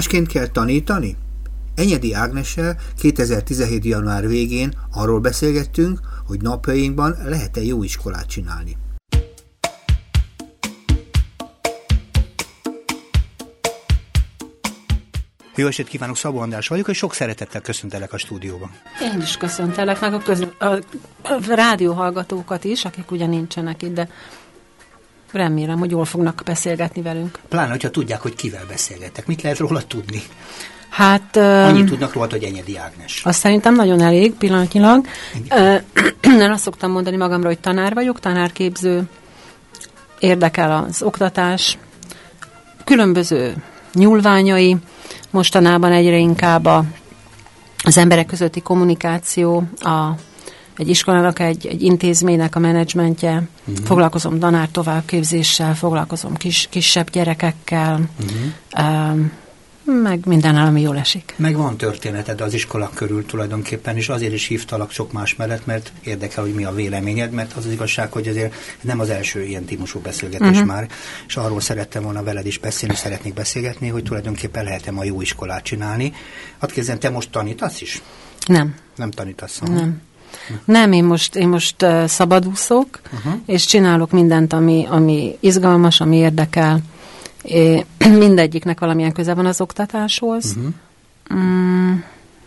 Másként kell tanítani? Enyedi Ágnessel 2017. január végén arról beszélgettünk, hogy napjainkban lehet-e jó iskolát csinálni. Jó estét kívánok, Szabó András vagyok, és sok szeretettel köszöntelek a stúdióban. Én is köszöntelek, meg a, köz, a, a rádióhallgatókat is, akik ugye nincsenek itt, de remélem, hogy jól fognak beszélgetni velünk. Pláne, hogyha tudják, hogy kivel beszélgetek. Mit lehet róla tudni? Hát... Annyit tudnak róla, hogy Enyedi Ágnes. Azt szerintem nagyon elég pillanatnyilag. Én azt szoktam mondani magamra, hogy tanár vagyok, tanárképző, érdekel az oktatás, különböző nyúlványai, mostanában egyre inkább a, az emberek közötti kommunikáció, a, egy iskolának, egy, egy intézménynek a menedzsmentje, uh-huh. foglalkozom tanár továbbképzéssel, foglalkozom kis, kisebb gyerekekkel, uh-huh. um, meg minden, ami jól esik. Meg van történeted az iskola körül tulajdonképpen, és azért is hívtalak sok más mellett, mert érdekel, hogy mi a véleményed, mert az az igazság, hogy azért nem az első ilyen típusú beszélgetés uh-huh. már, és arról szerettem volna veled is beszélni, szeretnék beszélgetni, hogy tulajdonképpen lehet-e ma jó iskolát csinálni. Hát kérdezem, te most tanítasz is? Nem. Nem tanítasz? Nem. Nem, én most, én most uh, szabadúszok, uh-huh. és csinálok mindent, ami, ami izgalmas, ami érdekel. É, mindegyiknek valamilyen köze van az oktatáshoz. Uh-huh. Mm,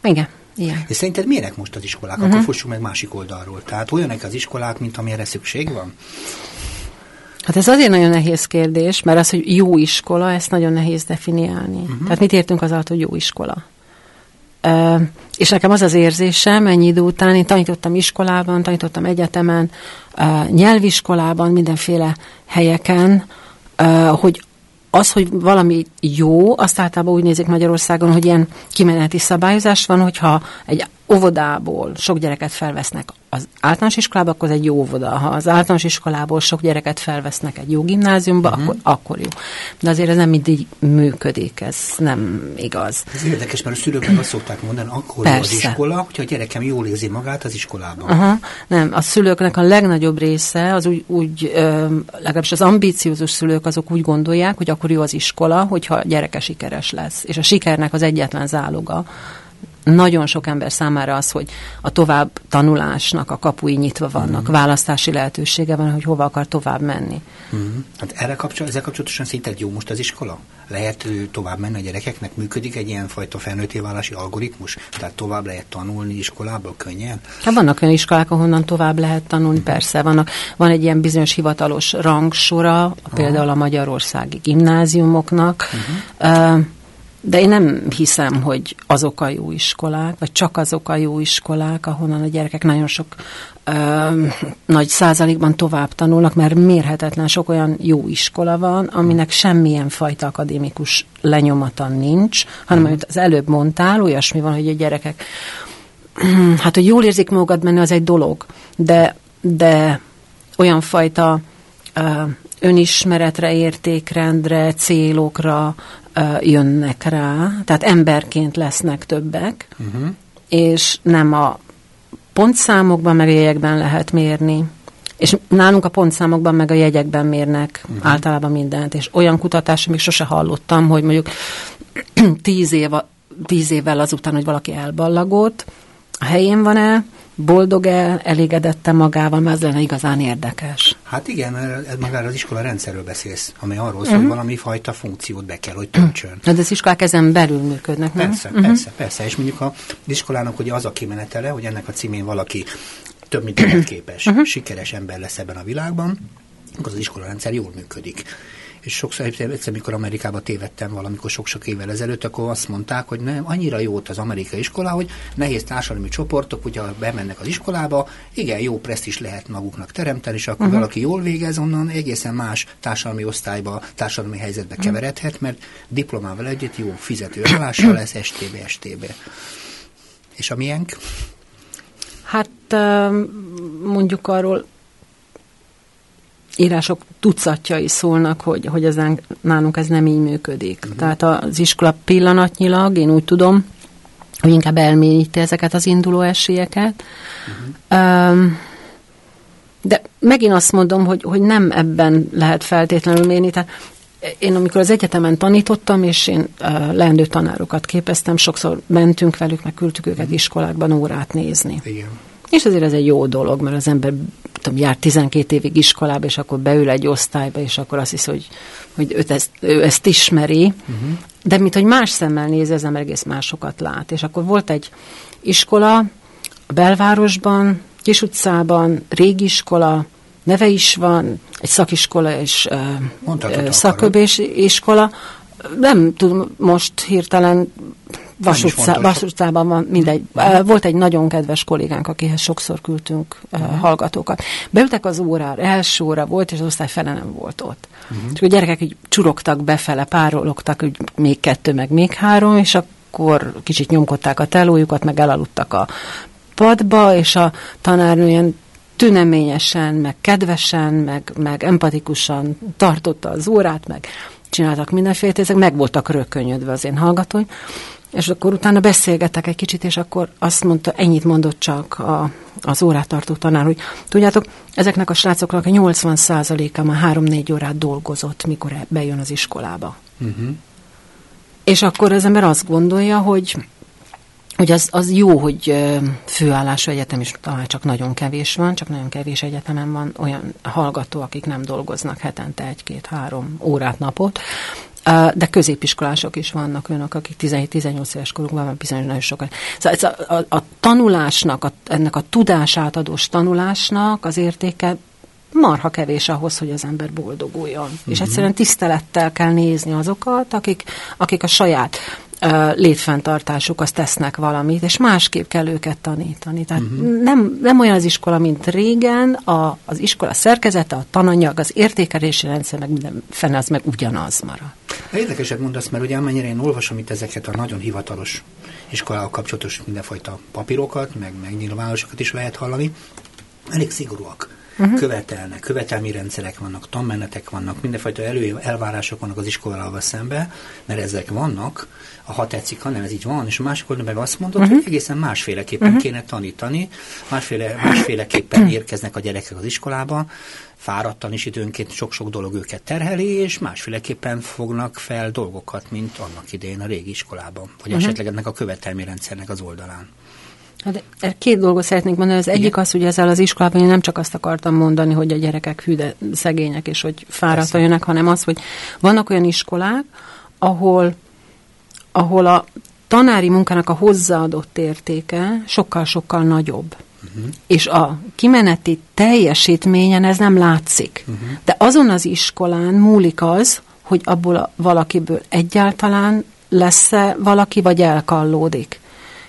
igen. Igen. És szerinted miért most az iskolák? Uh-huh. Akkor fussunk meg másik oldalról. Tehát olyanek az iskolák, mint amire szükség van? Hát ez azért nagyon nehéz kérdés, mert az, hogy jó iskola, ezt nagyon nehéz definiálni. Uh-huh. Tehát mit értünk az alatt, hogy jó iskola? És nekem az az érzésem, ennyi idő után, én tanítottam iskolában, tanítottam egyetemen, nyelviskolában, mindenféle helyeken, hogy az, hogy valami jó, azt általában úgy nézik Magyarországon, hogy ilyen kimeneti szabályozás van, hogyha egy óvodából sok gyereket felvesznek az általános iskolába, akkor az egy jó óvoda. Ha az általános iskolából sok gyereket felvesznek egy jó gimnáziumba, uh-huh. akkor, akkor jó. De azért ez nem mindig működik, ez nem igaz. Ez érdekes, mert a szülők meg azt szokták mondani, akkor Persze. az iskola, hogyha a gyerekem jól érzi magát az iskolában. Uh-huh. Nem, a szülőknek a legnagyobb része, az úgy, úgy legalábbis az ambíciózus szülők azok úgy gondolják, hogy akkor jó az iskola, hogyha a gyereke sikeres lesz. És a sikernek az egyetlen záloga, nagyon sok ember számára az, hogy a tovább tanulásnak a kapui nyitva vannak, uh-huh. választási lehetősége van, hogy hova akar tovább menni. Uh-huh. Hát erre kapcsol, ezzel kapcsolatosan szerinted jó most az iskola? Lehet tovább menni a gyerekeknek? Működik egy ilyen fajta felnőtté válási algoritmus? Tehát tovább lehet tanulni iskolába könnyen? Hát vannak olyan iskolák, ahonnan tovább lehet tanulni, uh-huh. persze. Vannak, van egy ilyen bizonyos hivatalos rangsora, uh-huh. például a magyarországi gimnáziumoknak. Uh-huh. Uh, de én nem hiszem, hogy azok a jó iskolák, vagy csak azok a jó iskolák, ahonnan a gyerekek nagyon sok ö, nagy százalékban tovább tanulnak, mert mérhetetlen sok olyan jó iskola van, aminek semmilyen fajta akadémikus lenyomata nincs, hanem amit az előbb mondtál, olyasmi van, hogy a gyerekek hát, hogy jól érzik magukat benne, az egy dolog, de, de olyan fajta ö, önismeretre, értékrendre, célokra, jönnek rá, tehát emberként lesznek többek, uh-huh. és nem a pontszámokban, meg a jegyekben lehet mérni. És nálunk a pontszámokban, meg a jegyekben mérnek uh-huh. általában mindent, és olyan kutatás, még sose hallottam, hogy mondjuk tíz, év, tíz évvel azután, hogy valaki elballagott, a helyén van-e, boldog-e, elégedette magával, mert ez lenne igazán érdekes. Hát igen, ez magára az iskola rendszerről beszélsz, amely arról szól, uh-huh. hogy valami fajta funkciót be kell, hogy töltsön. De az iskolák ezen belül működnek, nem? Persze, uh-huh. persze, persze. És mondjuk a iskolának ugye az a kimenetele, hogy ennek a címén valaki több mint képes, uh-huh. sikeres ember lesz ebben a világban, akkor az iskola rendszer jól működik és sokszor egyszer, mikor Amerikába tévedtem valamikor sok-sok évvel ezelőtt, akkor azt mondták, hogy nem, annyira jó az amerikai iskola, hogy nehéz társadalmi csoportok, ugye bemennek az iskolába, igen, jó is lehet maguknak teremteni, és akkor uh-huh. valaki jól végez, onnan egészen más társadalmi osztályba, társadalmi helyzetbe uh-huh. keveredhet, mert diplomával együtt jó fizető állása lesz STB, STB. És a miénk? Hát mondjuk arról írások tucatjai szólnak, hogy, hogy ezen, nálunk ez nem így működik. Uh-huh. Tehát az iskola pillanatnyilag, én úgy tudom, hogy inkább elmélyíti ezeket az induló esélyeket. Uh-huh. Um, de megint azt mondom, hogy, hogy nem ebben lehet feltétlenül mérni. Tehát én amikor az egyetemen tanítottam, és én uh, leendő tanárokat képeztem, sokszor mentünk velük, meg küldtük őket mhm. iskolákban órát nézni. Igen. És azért ez egy jó dolog, mert az ember tudom, jár 12 évig iskolába, és akkor beül egy osztályba, és akkor azt hisz, hogy, hogy őt ezt, ő ezt ismeri, uh-huh. de mint hogy más szemmel néz, az ember egész másokat lát. És akkor volt egy iskola a belvárosban, Kis utcában, régi iskola, neve is van, egy szakiskola és uh, szaköbés iskola. Nem tudom most hirtelen Vas, utcában van, mindegy. Uh, volt egy nagyon kedves kollégánk, akihez sokszor küldtünk uh-huh. hallgatókat. Beültek az órára, első óra volt, és az osztály fele nem volt ott. Uh-huh. És a gyerekek így csurogtak befele, párologtak, hogy még kettő, meg még három, és akkor kicsit nyomkodták a telójukat, meg elaludtak a padba, és a tanárnő ilyen tüneményesen, meg kedvesen, meg, meg empatikusan tartotta az órát, meg csináltak mindenféle, ezek meg voltak rökönyödve az én hallgatóim, és akkor utána beszélgettek egy kicsit, és akkor azt mondta, ennyit mondott csak a, az órát tartó tanár, hogy tudjátok, ezeknek a srácoknak a 80%-a már 3-4 órát dolgozott, mikor bejön az iskolába. Uh-huh. És akkor az ember azt gondolja, hogy hogy az, az jó, hogy főállású egyetem is talán csak nagyon kevés van, csak nagyon kevés egyetemen van olyan hallgató, akik nem dolgoznak hetente egy-két-három órát napot, de középiskolások is vannak önök, akik 17-18 éves korukban van bizonyos nagyon sokat. Szóval ez a, a, a tanulásnak, a, ennek a tudásátadós tanulásnak az értéke marha kevés ahhoz, hogy az ember boldoguljon. Uh-huh. És mhm. egyszerűen tisztelettel kell nézni azokat, akik, akik a saját létfenntartásuk, azt tesznek valamit, és másképp kell őket tanítani. Tehát uh-huh. nem, nem olyan az iskola, mint régen, a, az iskola szerkezete, a tananyag, az értékelési rendszer, meg minden fene az meg ugyanaz marad. Érdekeset mondasz, mert ugye amennyire én olvasom itt ezeket a nagyon hivatalos iskolával kapcsolatos mindenfajta papírokat, meg, meg nyilvánosokat is lehet hallani, elég szigorúak uh-huh. követelnek, követelmi rendszerek vannak, tanmenetek vannak, mindenfajta elő, elvárások vannak az iskolával szembe, mert ezek vannak, ha tetszik, hanem ez így van, és a másik oldalon meg azt mondod, uh-huh. hogy egészen másféleképpen uh-huh. kéne tanítani, másféle, másféleképpen érkeznek a gyerekek az iskolába, fáradtan is időnként sok-sok dolog őket terheli, és másféleképpen fognak fel dolgokat, mint annak idején a régi iskolában, vagy uh-huh. esetleg ennek a követelmi rendszernek az oldalán. Hát két dolgot szeretnék mondani. Az Igen. egyik az, hogy ezzel az iskolában én nem csak azt akartam mondani, hogy a gyerekek hű, de szegények, és hogy fáradtan jönnek, hanem az, hogy vannak olyan iskolák, ahol, ahol a tanári munkának a hozzáadott értéke sokkal-sokkal nagyobb. Uh-huh. És a kimeneti teljesítményen ez nem látszik. Uh-huh. De azon az iskolán múlik az, hogy abból a valakiből egyáltalán lesz-e valaki, vagy elkallódik.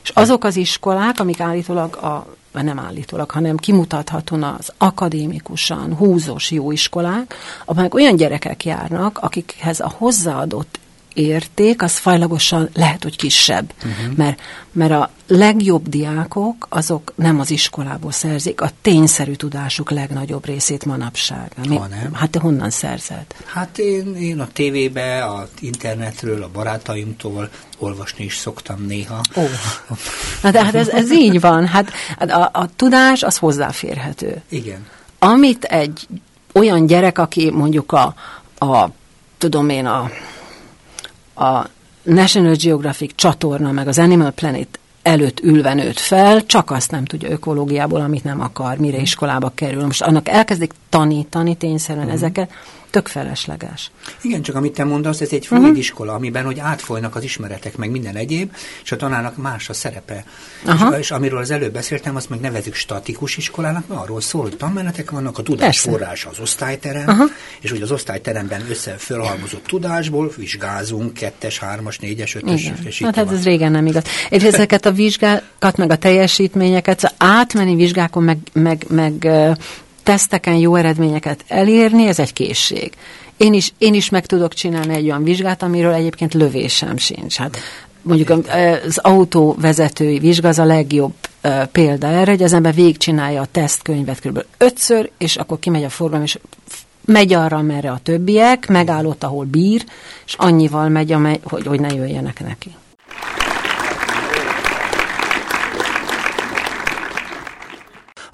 És azok az iskolák, amik állítólag a nem állítólag, hanem kimutathatóan az akadémikusan, húzós jó iskolák, amelyek olyan gyerekek járnak, akikhez a hozzáadott érték, az fajlagosan lehet, hogy kisebb. Uh-huh. Mert, mert a legjobb diákok, azok nem az iskolából szerzik, a tényszerű tudásuk legnagyobb részét manapság. Ami, ha nem. Hát te honnan szerzed? Hát én, én a tévébe, a internetről, a barátaimtól olvasni is szoktam néha. Ó. Na de hát ez, ez így van. Hát a, a tudás az hozzáférhető. Igen. Amit egy olyan gyerek, aki mondjuk a, a tudom én, a a National Geographic csatorna, meg az Animal Planet előtt ülve nőtt fel, csak azt nem tudja ökológiából, amit nem akar, mire iskolába kerül. Most annak elkezdik tanítani tényszerűen uh-huh. ezeket, tök felesleges. Igen, csak amit te mondasz, ez egy fluid uh-huh. iskola, amiben hogy átfolynak az ismeretek, meg minden egyéb, és a tanárnak más a szerepe. Aha. És, és amiről az előbb beszéltem, azt meg nevezük statikus iskolának, mert arról szól, hogy tanmenetek vannak, a tudásforrás az osztályterem, Aha. és hogy az osztályteremben össze fölhalmozott tudásból vizsgázunk, kettes, hármas, négyes, ötös, és Hát ez, ez régen nem igaz. És ezeket a vizsgákat, meg a teljesítményeket, szóval átmenni vizsgákon, meg, meg, meg teszteken jó eredményeket elérni, ez egy készség. Én is, én is meg tudok csinálni egy olyan vizsgát, amiről egyébként lövésem sincs. Hát mondjuk az autóvezetői vizsga az a legjobb példa erre, hogy az ember végigcsinálja a tesztkönyvet kb. ötször, és akkor kimegy a forgalom, és megy arra, merre a többiek, megállott, ahol bír, és annyival megy, amely, hogy, hogy ne jöjjenek neki.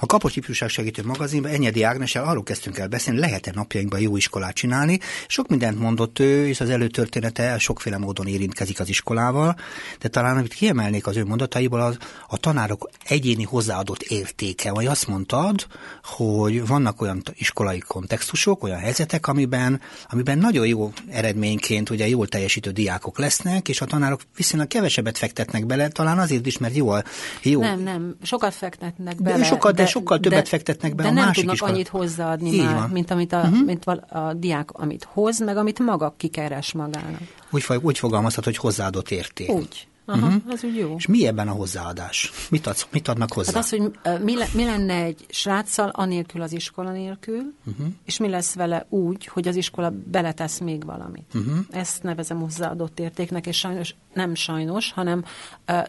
A Kapocs Ifjúság Segítő magazinban Enyedi Ágnessel arról kezdtünk el beszélni, lehet-e napjainkban jó iskolát csinálni. Sok mindent mondott ő, és az előtörténete sokféle módon érintkezik az iskolával, de talán amit kiemelnék az ő mondataiból, az a tanárok egyéni hozzáadott értéke. Vagy azt mondtad, hogy vannak olyan iskolai kontextusok, olyan helyzetek, amiben, amiben nagyon jó eredményként ugye jól teljesítő diákok lesznek, és a tanárok viszonylag kevesebbet fektetnek bele, talán azért is, mert jó a... Jó. Nem, nem, sokat fektetnek bele. De sokat, de, de sokkal többet de, fektetnek bele de a nem másik tudnak iskola. annyit hozzáadni Így már, van. mint, amit a, uh-huh. mint a diák, amit hoz, meg amit maga kikeres magának. Úgy, úgy fogalmazhat, hogy hozzáadott érték. Úgy. Aha, uh-huh. az úgy jó. És mi ebben a hozzáadás? Mit, adsz, mit adnak hozzá? Hát az, hogy mi, le, mi lenne egy sráccal anélkül az iskola nélkül, uh-huh. és mi lesz vele úgy, hogy az iskola beletesz még valamit. Uh-huh. Ezt nevezem hozzáadott értéknek, és sajnos, nem sajnos, hanem,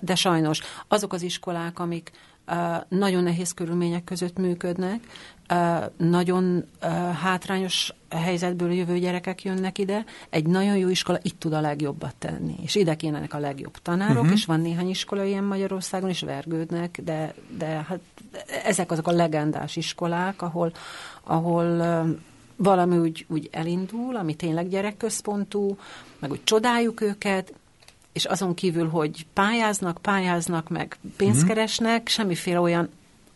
de sajnos. Azok az iskolák, amik nagyon nehéz körülmények között működnek, nagyon hátrányos helyzetből jövő gyerekek jönnek ide, egy nagyon jó iskola itt tud a legjobbat tenni, és ide kéne a legjobb tanárok, uh-huh. és van néhány iskola ilyen Magyarországon, és vergődnek, de, de hát ezek azok a legendás iskolák, ahol, ahol valami úgy, úgy elindul, ami tényleg gyerekközpontú, meg úgy csodáljuk őket, és azon kívül, hogy pályáznak, pályáznak, meg pénzt uh-huh. keresnek, semmiféle olyan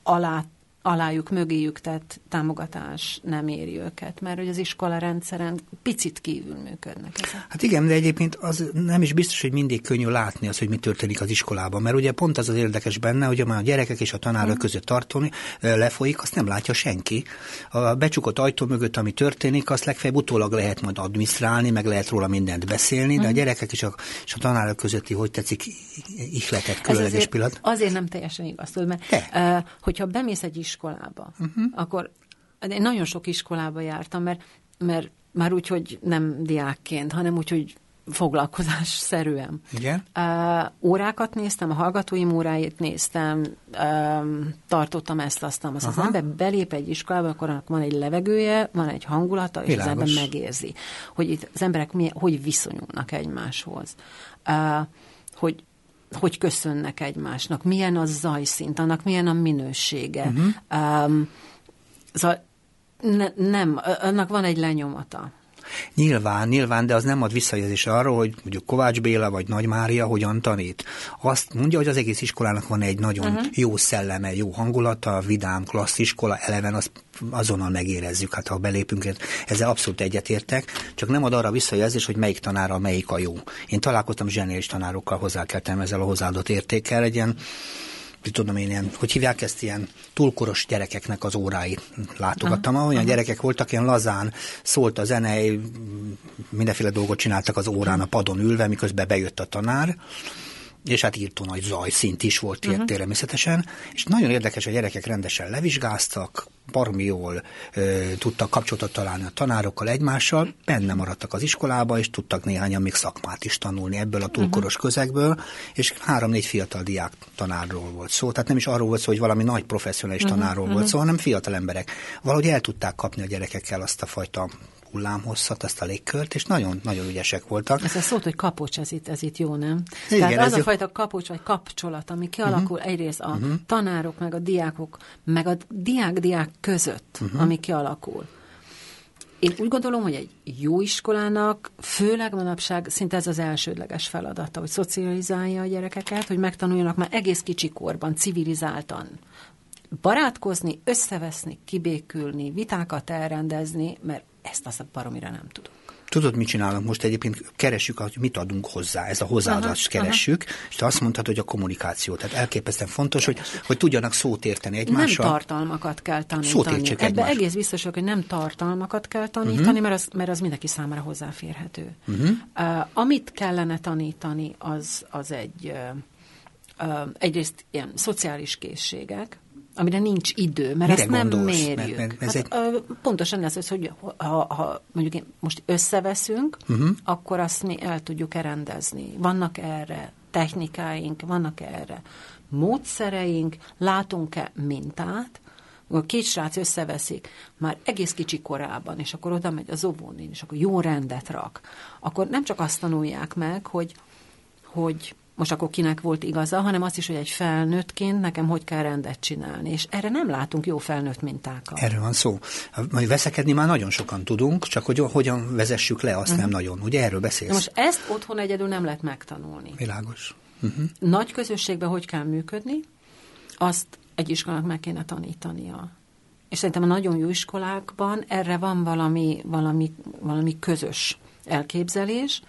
alá alájuk, mögéjük tett támogatás nem éri őket, mert hogy az iskola rendszeren picit kívül működnek ezek. Hát igen, de egyébként az nem is biztos, hogy mindig könnyű látni az, hogy mi történik az iskolában, mert ugye pont az az érdekes benne, hogy a gyerekek és a tanárok hmm. között tartani, lefolyik, azt nem látja senki. A becsukott ajtó mögött, ami történik, azt legfeljebb utólag lehet majd adminisztrálni, meg lehet róla mindent beszélni, hmm. de a mhm. gyerekek és a, és a tanárok közötti, hogy tetszik, ihletet különleges pillanat. Azért nem teljesen igaz, mert uh, hogyha bemész egy iskolába, uh-huh. akkor én nagyon sok iskolába jártam, mert, mert már úgy, hogy nem diákként, hanem úgy, hogy foglalkozás szerűen. Igen? Uh, órákat néztem, a hallgatóim óráit néztem, uh, tartottam ezt, azt, azt. Az ember belép egy iskolába, akkor annak van egy levegője, van egy hangulata, és Világos. az ember megérzi, hogy itt az emberek milyen, hogy viszonyulnak egymáshoz. Uh, hogy hogy köszönnek egymásnak, milyen a zajszint, annak milyen a minősége. Uh-huh. Um, szóval ne, nem, annak van egy lenyomata. Nyilván, nyilván, de az nem ad visszajelzés arról, hogy mondjuk Kovács Béla vagy Nagy Mária hogyan tanít. Azt mondja, hogy az egész iskolának van egy nagyon uh-huh. jó szelleme, jó hangulata, vidám, klassz iskola, eleven, azt azonnal megérezzük, hát ha belépünk, ezzel abszolút egyetértek, csak nem ad arra visszajelzés, hogy melyik tanára melyik a jó. Én találkoztam zseniális tanárokkal, hozzákeltem ezzel a hozzáadott értékkel, egy ilyen tudom én, ilyen, hogy hívják ezt, ilyen túlkoros gyerekeknek az óráit látogattam. Aha, olyan aha. gyerekek voltak, ilyen lazán szólt a zene, mindenféle dolgot csináltak az órán a padon ülve, miközben bejött a tanár, és hát írtó nagy zajszint is volt uh-huh. természetesen, és nagyon érdekes, a gyerekek rendesen levizsgáztak, baromi jól ö, tudtak kapcsolatot találni a tanárokkal egymással, benne maradtak az iskolába, és tudtak néhányan még szakmát is tanulni ebből a túlkoros uh-huh. közegből, és három-négy fiatal diák tanárról volt szó. Tehát nem is arról volt szó, hogy valami nagy professzionális uh-huh. tanárról uh-huh. volt szó, hanem fiatal emberek. Valahogy el tudták kapni a gyerekekkel azt a fajta hullámhosszat, azt a légkört, és nagyon-nagyon ügyesek voltak. Ez a szót, hogy kapocs, ez itt, ez itt jó, nem? Igen, Tehát az a jó. fajta kapocs vagy kapcsolat, ami kialakul uh-huh. egyrészt a uh-huh. tanárok, meg a diákok, meg a diák-diák között, uh-huh. ami kialakul. Én úgy gondolom, hogy egy jó iskolának, főleg manapság szinte ez az elsődleges feladata, hogy szocializálja a gyerekeket, hogy megtanuljanak már egész kicsi korban, civilizáltan barátkozni, összeveszni, kibékülni, vitákat elrendezni, mert ezt azt baromira nem tudom. Tudod, mit csinálunk most egyébként? Keresjük, hogy mit adunk hozzá, ez a hozzáadást aha, keressük, aha. és te azt mondtad, hogy a kommunikáció. Tehát elképesztően fontos, hogy, hogy tudjanak szót érteni egymással. Nem tartalmakat kell tanítani. Szót Ebbe egymás. egész biztos, hogy nem tartalmakat kell tanítani, uh-huh. mert, az, mert az mindenki számára hozzáférhető. Uh-huh. Uh, amit kellene tanítani, az, az egy uh, uh, egyrészt ilyen szociális készségek, amire nincs idő, mert Mire ezt nem gondolsz? mérjük. Mert, mert ez hát, egy... Pontosan ez hogy ha, ha mondjuk most összeveszünk, uh-huh. akkor azt mi el tudjuk-e rendezni. Vannak erre technikáink, vannak erre módszereink, látunk-e mintát, a két srác összeveszik, már egész kicsi korában, és akkor oda megy az óvónén, és akkor jó rendet rak, akkor nem csak azt tanulják meg, hogy, hogy most akkor kinek volt igaza, hanem azt is, hogy egy felnőttként nekem hogy kell rendet csinálni. És erre nem látunk jó felnőtt mintákat. Erről van szó. Majd veszekedni már nagyon sokan tudunk, csak hogy hogyan vezessük le, azt uh-huh. nem nagyon. Ugye erről beszélsz? De most ezt otthon egyedül nem lehet megtanulni. Világos. Uh-huh. Nagy közösségben hogy kell működni, azt egy iskolának meg kéne tanítania. És szerintem a nagyon jó iskolákban erre van valami, valami, valami közös elképzelés,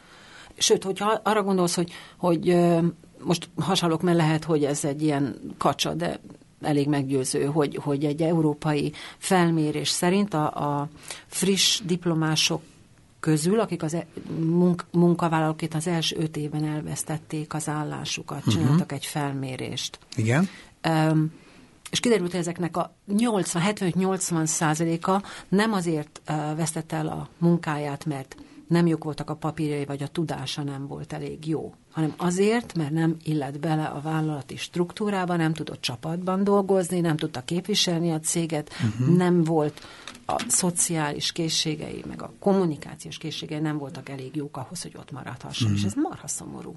Sőt, hogyha arra gondolsz, hogy, hogy most hasonlók, mert lehet, hogy ez egy ilyen kacsa, de elég meggyőző, hogy, hogy egy európai felmérés szerint a, a friss diplomások közül, akik az e, munk, munkavállalóként az első öt évben elvesztették az állásukat, uh-huh. csináltak egy felmérést. Igen. Um, és kiderült, hogy ezeknek a 80, 75-80 százaléka nem azért uh, vesztette el a munkáját, mert nem jók voltak a papírjai, vagy a tudása nem volt elég jó, hanem azért, mert nem illet bele a vállalati struktúrába, nem tudott csapatban dolgozni, nem tudta képviselni a céget, uh-huh. nem volt a szociális készségei, meg a kommunikációs készségei nem voltak elég jók ahhoz, hogy ott maradhasson, uh-huh. és ez marha szomorú.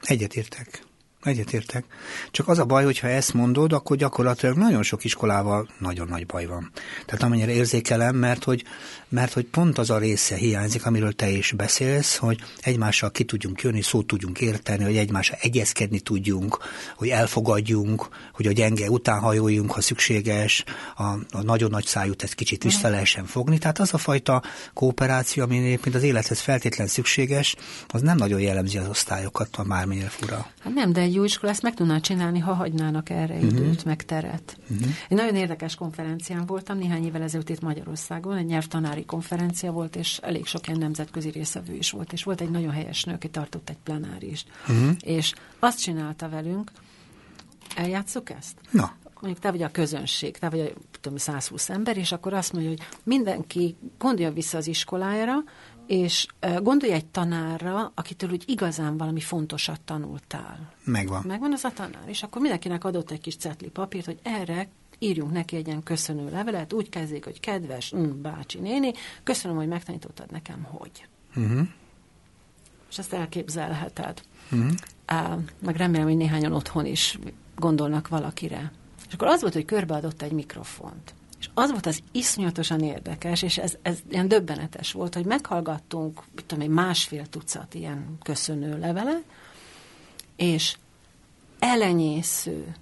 Egyetértek. Egyetértek. Csak az a baj, hogyha ezt mondod, akkor gyakorlatilag nagyon sok iskolával nagyon nagy baj van. Tehát amennyire érzékelem, mert hogy, mert hogy pont az a része hiányzik, amiről te is beszélsz, hogy egymással ki tudjunk jönni, szót tudjunk érteni, hogy egymással egyezkedni tudjunk, hogy elfogadjunk, hogy a gyenge után hajoljunk, ha szükséges, a, a nagyon nagy szájút ezt kicsit vissza lehessen fogni. Tehát az a fajta kooperáció, ami egyébként az élethez feltétlen szükséges, az nem nagyon jellemzi az osztályokat, ha bármilyen fura. Hát nem, de egy jó iskola ezt meg tudná csinálni, ha hagynának erre uh-huh. időt, meg teret. Uh-huh. Egy nagyon érdekes konferencián voltam néhány évvel ezelőtt itt Magyarországon, egy nyelvtanári konferencia volt, és elég sok ilyen nemzetközi részevő is volt, és volt egy nagyon helyes nő, aki tartott egy plenárist. Uh-huh. És azt csinálta velünk, eljátszuk ezt? Na mondjuk te vagy a közönség, te vagy a tudom, 120 ember, és akkor azt mondja, hogy mindenki gondolja vissza az iskolájára, és gondolj egy tanárra, akitől úgy igazán valami fontosat tanultál. Megvan. Megvan az a tanár, és akkor mindenkinek adott egy kis cetli papírt, hogy erre írjunk neki egy ilyen köszönő levelet, úgy kezdik, hogy kedves mm, bácsi néni, köszönöm, hogy megtanítottad nekem, hogy. Uh-huh. És ezt elképzelheted. Uh-huh. Uh, meg remélem, hogy néhányan otthon is gondolnak valakire. És akkor az volt, hogy körbeadott egy mikrofont. És az volt az iszonyatosan érdekes, és ez, ez ilyen döbbenetes volt, hogy meghallgattunk, mit tudom, egy másfél tucat ilyen köszönő levele, és elenyésző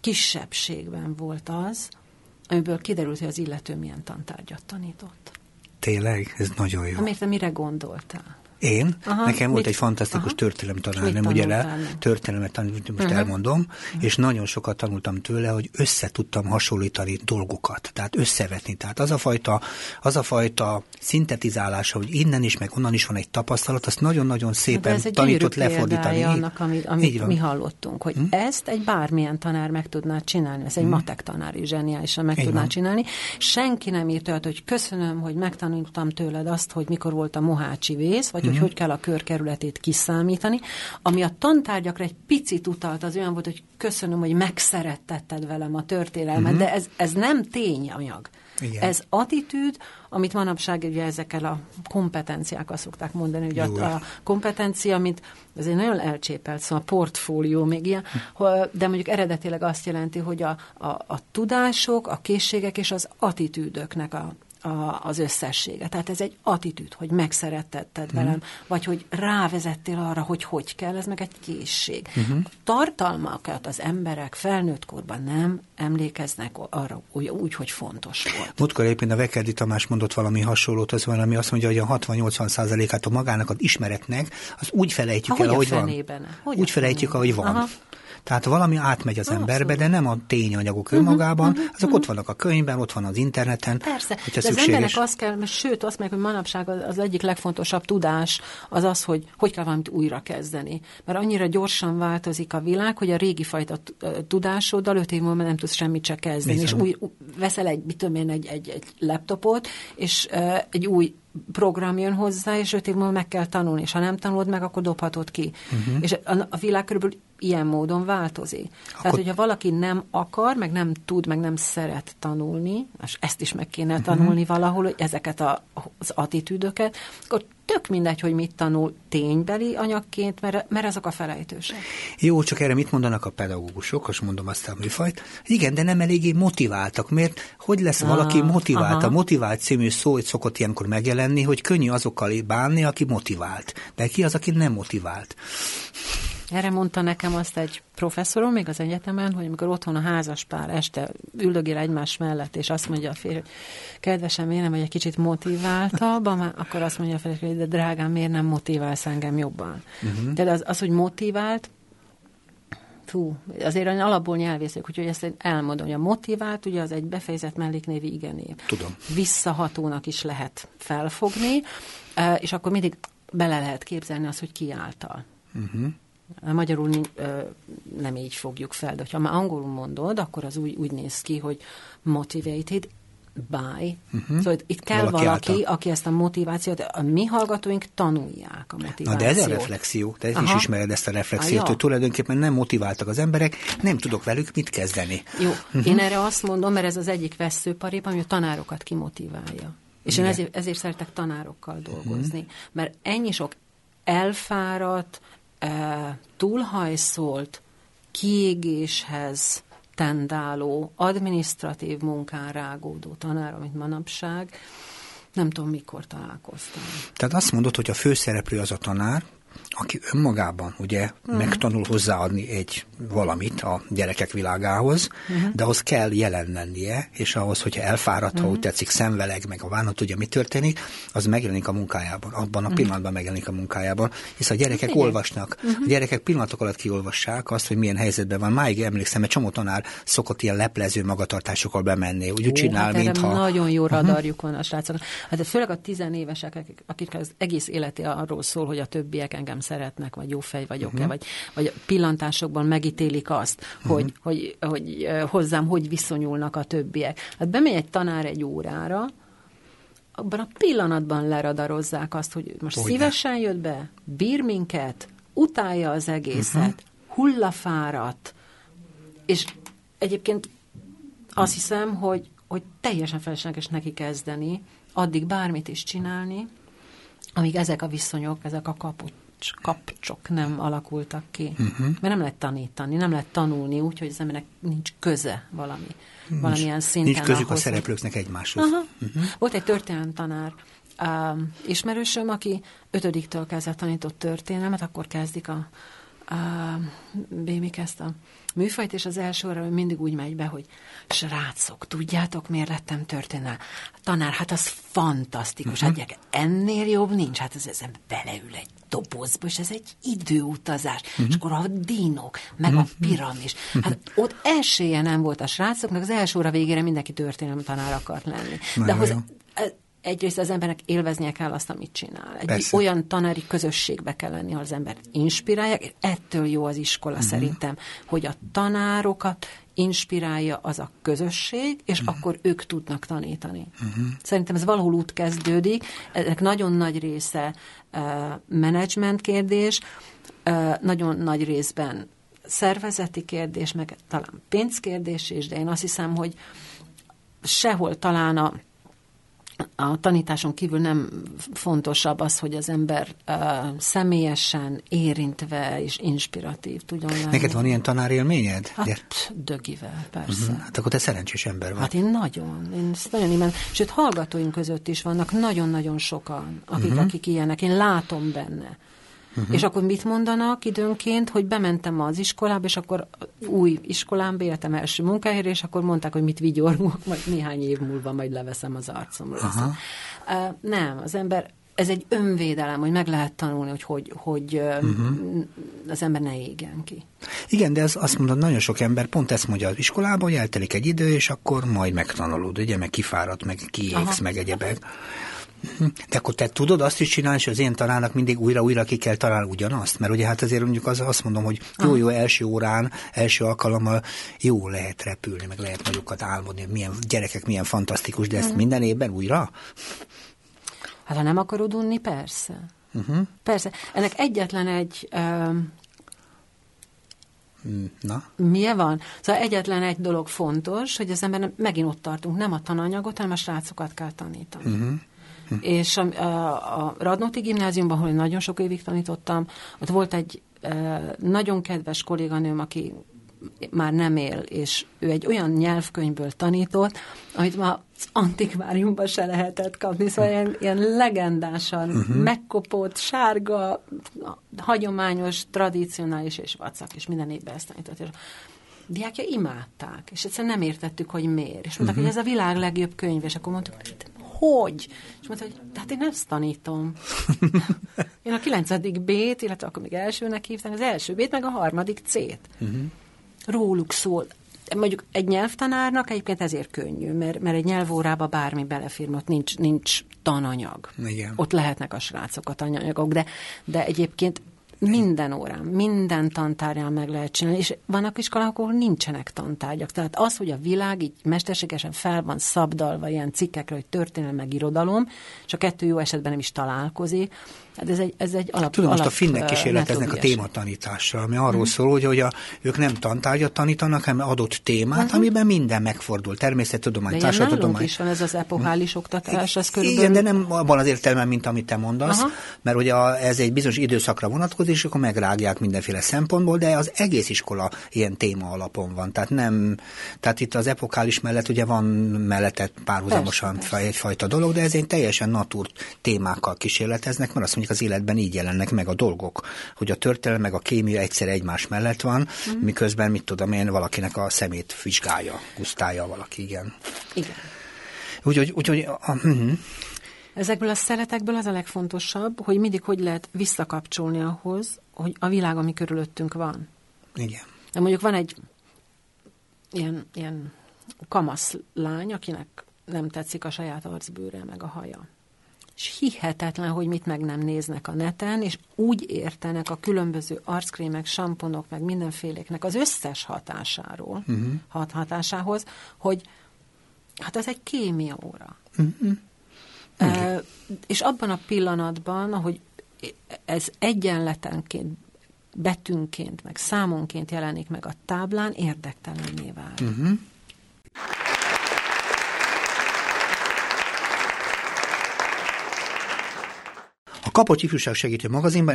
kisebbségben volt az, amiből kiderült, hogy az illető milyen tantárgyat tanított. Tényleg? Ez nagyon jó. Amért te mire gondoltál? Én? Aha, Nekem volt mit, egy fantasztikus nem ugye le, történelmet tanultam, most uh-huh. elmondom, uh-huh. és nagyon sokat tanultam tőle, hogy össze tudtam hasonlítani dolgokat, tehát összevetni. Tehát az a fajta, az a fajta szintetizálása, hogy innen is, meg onnan is van egy tapasztalat, azt nagyon-nagyon szépen tanított lefordítani. annak, amit, amit mi hallottunk, hogy hmm? ezt egy bármilyen tanár meg tudná csinálni, ez egy hmm. matek tanár is zseniálisan meg Így tudná van. csinálni. Senki nem írt olyat, hogy köszönöm, hogy megtanultam tőled azt, hogy mikor volt a mohácsi vész, vagy hogy hogy kell a körkerületét kiszámítani. Ami a tantárgyakra egy picit utalt, az olyan volt, hogy köszönöm, hogy megszerettetted velem a történelmet, uh-huh. de ez, ez nem tényanyag. Igen. Ez attitűd, amit manapság ugye ezekkel a kompetenciákkal szokták mondani, hogy a, a kompetencia, mint ez egy nagyon elcsépelt, szóval a portfólió még ilyen, de mondjuk eredetileg azt jelenti, hogy a, a, a tudások, a készségek és az attitűdöknek a, a, az összessége. Tehát ez egy attitűd, hogy megszerettetted uh-huh. velem, vagy hogy rávezettél arra, hogy hogy kell, ez meg egy készség. Uh-huh. Tartalmakat az emberek felnőtt korban nem emlékeznek arra úgy, úgy hogy fontos volt. Múltkor éppen a Vekerdi Tamás mondott valami hasonlót, az valami azt mondja, hogy a 60-80 százalékát a magának az ismeretnek, az úgy felejtjük el, ahogy van. Hogy úgy felejtjük, ahogy van. Aha. Tehát valami átmegy az emberbe, de nem a tényanyagok mhm, önmagában, uh-huh, azok uh-huh. ott vannak a könyvben, ott van az interneten. Persze, de szükséges. az embernek az kell, mert sőt, azt meg, hogy manapság az, az egyik legfontosabb tudás az az, hogy hogy kell valamit újra kezdeni. Mert annyira gyorsan változik a világ, hogy a régi fajta tudásoddal öt év múlva nem tudsz semmit se kezdeni. Bizony. És új, veszel egy, mit tudom én, egy, egy, egy laptopot, és uh, egy új program jön hozzá, és öt év múlva meg kell tanulni, és ha nem tanulod meg, akkor dobhatod ki. Uh-huh. És a, a világ körülbelül ilyen módon változik. Akkor... Tehát, hogyha valaki nem akar, meg nem tud, meg nem szeret tanulni, és ezt is meg kéne uh-huh. tanulni valahol, hogy ezeket a, az attitűdöket, akkor tök mindegy, hogy mit tanul ténybeli anyagként, mert, mert ezek a felejtősek. Jó, csak erre mit mondanak a pedagógusok, most mondom azt a műfajt. Igen, de nem eléggé motiváltak, mert hogy lesz ah, valaki motivált? Aha. A motivált című szó hogy szokott ilyenkor megjelenni, hogy könnyű azokkal bánni, aki motivált. De ki az, aki nem motivált? Erre mondta nekem azt egy professzorom még az egyetemen, hogy amikor otthon a házas pár este üldögél egymás mellett, és azt mondja a férj, hogy kedvesem, miért nem vagy egy kicsit motiváltabb, akkor azt mondja a férj, hogy de drágám, miért nem motiválsz engem jobban? Uh-huh. Tehát az, az, hogy motivált, fú, azért alapból nyelvészek, úgyhogy ezt elmondom, hogy a motivált, ugye az egy befejezett melléknévi igenév. Tudom. Visszahatónak is lehet felfogni, és akkor mindig bele lehet képzelni azt, hogy ki által. Uh-huh. Magyarul nem így fogjuk fel, de ha már angolul mondod, akkor az úgy, úgy néz ki, hogy motivated by. Uh-huh. Szóval itt kell valaki, valaki aki ezt a motivációt, a mi hallgatóink tanulják a motivációt. Na de ez a reflexió, te Aha. is ismered ezt a reflexiót, ah, hogy tulajdonképpen nem motiváltak az emberek, nem tudok velük mit kezdeni. Jó, uh-huh. én erre azt mondom, mert ez az egyik veszőparép, ami a tanárokat kimotiválja. És Igen. én ezért, ezért szeretek tanárokkal dolgozni, uh-huh. mert ennyi sok elfáradt, túlhajszolt, kiégéshez tendáló, administratív munkán rágódó tanár, amit manapság, nem tudom, mikor találkoztam. Tehát azt mondod, hogy a főszereplő az a tanár, aki önmagában ugye uh-huh. megtanul hozzáadni egy valamit a gyerekek világához, uh-huh. de ahhoz kell jelen lennie, és ahhoz, hogyha elfáradt, uh-huh. ha úgy tetszik, szemveleg, meg a vánat tudja, mi történik, az megjelenik a munkájában, abban a pillanatban megjelenik a munkájában, hisz a gyerekek Igen. olvasnak. Uh-huh. A gyerekek pillanatok alatt kiolvassák azt, hogy milyen helyzetben van. Máig emlékszem, mert csomó tanár szokott ilyen leplező magatartásokkal bemenni. Úgy, úgy csinál, hát mintha... Nagyon jó radarjuk uh-huh. van a srácok. Hát főleg a tizenévesek, akik az egész életi arról szól, hogy a többiek engem szeretnek, vagy jó fej vagyok-e, uh-huh. vagy, vagy pillantásokban megítélik azt, uh-huh. hogy, hogy, hogy hozzám hogy viszonyulnak a többiek. Hát bemegy egy tanár egy órára, abban a pillanatban leradarozzák azt, hogy most Hogyne. szívesen jött be, bír minket, utálja az egészet, uh-huh. hullafáradt, és egyébként azt hiszem, hogy, hogy teljesen felesleges neki kezdeni, addig bármit is csinálni, amíg ezek a viszonyok, ezek a kaput kapcsok nem alakultak ki. Uh-huh. Mert nem lehet tanítani, nem lehet tanulni úgy, hogy az embernek nincs köze valami, nincs, valamilyen szinten. Nincs közük ahhoz, a szereplőknek egymáshoz. Aha. Uh-huh. Volt egy történelem tanár, uh, ismerősöm, aki ötödiktől kezdett tanított történelmet, akkor kezdik a, a Bémik ezt a műfajt, és az első óra mindig úgy megy be, hogy srácok, tudjátok, miért lettem történelem? Tanár, hát az fantasztikus, uh-huh. hát ennél jobb nincs, hát az ezen beleül egy dobozba, és ez egy időutazás, uh-huh. és akkor a dinok, meg uh-huh. a piramis. Hát ott esélye nem volt a srácoknak, az első óra végére mindenki történelmi tanár akart lenni. De ahhoz egyrészt az embernek élveznie kell azt, amit csinál. Egy Persze. olyan tanári közösségbe kell lenni, ahol az embert inspirálják. Ettől jó az iskola uh-huh. szerintem, hogy a tanárokat inspirálja az a közösség, és uh-huh. akkor ők tudnak tanítani. Uh-huh. Szerintem ez valahol út kezdődik, ennek nagyon nagy része uh, menedzsment kérdés, uh, nagyon nagy részben szervezeti kérdés, meg talán pénzkérdés is, de én azt hiszem, hogy sehol talán a a tanításon kívül nem fontosabb az, hogy az ember uh, személyesen érintve és inspiratív tudjon lenni. Neked van ilyen tanárélményed? Hát, dögivel, persze. Uh-huh. Hát akkor te szerencsés ember vagy. Hát én nagyon. Én nagyon imen, sőt, hallgatóink között is vannak nagyon-nagyon sokan, akik, uh-huh. akik ilyenek. Én látom benne. Uh-huh. És akkor mit mondanak időnként, hogy bementem az iskolába, és akkor új iskolám életem első munkahelyre, és akkor mondták, hogy mit vigyorgok, majd néhány év múlva majd leveszem az arcomról. Uh-huh. Uh, nem, az ember ez egy önvédelem, hogy meg lehet tanulni, hogy, hogy, hogy uh-huh. az ember ne égjen ki. Igen, de ez azt mondod, nagyon sok ember pont ezt mondja az iskolában, hogy eltelik egy idő, és akkor majd megtanulod, ugye, meg kifáradt, meg kiégsz, meg egyebek. De akkor te tudod azt is csinálni, és az én tanárnak mindig újra-újra ki kell találni ugyanazt? Mert ugye hát azért mondjuk az, azt mondom, hogy jó-jó első órán, első alkalommal jó lehet repülni, meg lehet nagyokat álmodni, milyen gyerekek milyen fantasztikus, de ezt hmm. minden évben újra? Hát ha nem akarod unni, persze. Uh-huh. Persze. Ennek egyetlen egy um, Na? Milyen van? Szóval egyetlen egy dolog fontos, hogy az ember megint ott tartunk, nem a tananyagot, hanem a srácokat kell tanítani. Uh-huh. És a, a, Radnóti gimnáziumban, ahol nagyon sok évig tanítottam, ott volt egy nagyon kedves kolléganőm, aki már nem él, és ő egy olyan nyelvkönyvből tanított, amit már az antikváriumban se lehetett kapni, szóval ilyen, ilyen legendásan uh-huh. megkopott, sárga, hagyományos, tradicionális és vacak, és minden évben ezt tanított. És diákja imádták, és egyszerűen nem értettük, hogy miért. És mondták, uh-huh. hogy ez a világ legjobb könyv, és akkor mondtuk, hogy hogy? És mondta, hogy hát én ezt tanítom. én a kilencedik B-t, illetve akkor még elsőnek hívtam, az első B-t, meg a harmadik C-t. Uh-huh róluk szól. Mondjuk egy nyelvtanárnak egyébként ezért könnyű, mert, mert egy nyelvórába bármi belefér, ott nincs, nincs tananyag. Igen. Ott lehetnek a srácok a tananyagok, de, de egyébként minden órán, minden tantárján meg lehet csinálni, és vannak iskolák, ahol nincsenek tantárgyak. Tehát az, hogy a világ így mesterségesen fel van szabdalva ilyen cikkekre, hogy történelem meg irodalom, és a kettő jó esetben nem is találkozik, Hát ez egy, ez egy alap. Tudom, alap, most a finnek kísérleteznek a tématanítással, ami arról mm. szól, hogy, hogy a, ők nem tantárgyat tanítanak, hanem adott témát, uh-huh. amiben minden megfordul. Természettudomány, társadalomtudomány. is van ez az epohális oktatás, ez körülbelül... Igen, de nem abban az értelemben, mint amit te mondasz, uh-huh. mert ugye a, ez egy bizonyos időszakra vonatkozik, és akkor megrágják mindenféle szempontból, de az egész iskola ilyen téma alapon van. Tehát nem, tehát itt az epokális mellett ugye van mellette párhuzamosan persze, persze. egyfajta dolog, de ez egy teljesen natúrt témákkal kísérleteznek, mert azt mondjuk az életben így jelennek meg a dolgok, hogy a történelem meg a kémia egyszer egymás mellett van, mm. miközben, mit tudom én, valakinek a szemét vizsgálja, gusztálja valaki, igen. Igen. Úgyhogy, úgyhogy uh-huh. Ezekből a szeretekből az a legfontosabb, hogy mindig hogy lehet visszakapcsolni ahhoz, hogy a világ, ami körülöttünk van. Igen. De mondjuk van egy ilyen, ilyen kamasz lány, akinek nem tetszik a saját arcbőre, meg a haja és hihetetlen, hogy mit meg nem néznek a neten, és úgy értenek a különböző arckrémek, samponok, meg mindenféléknek az összes hatásáról, uh-huh. hat hatásához, hogy hát ez egy kémia óra. Uh-huh. Uh, és abban a pillanatban, ahogy ez egyenletenként, betűnként, meg számonként jelenik meg a táblán, érdektelenné válik. Uh-huh. Kapocs Ifjúság Segítő magazinban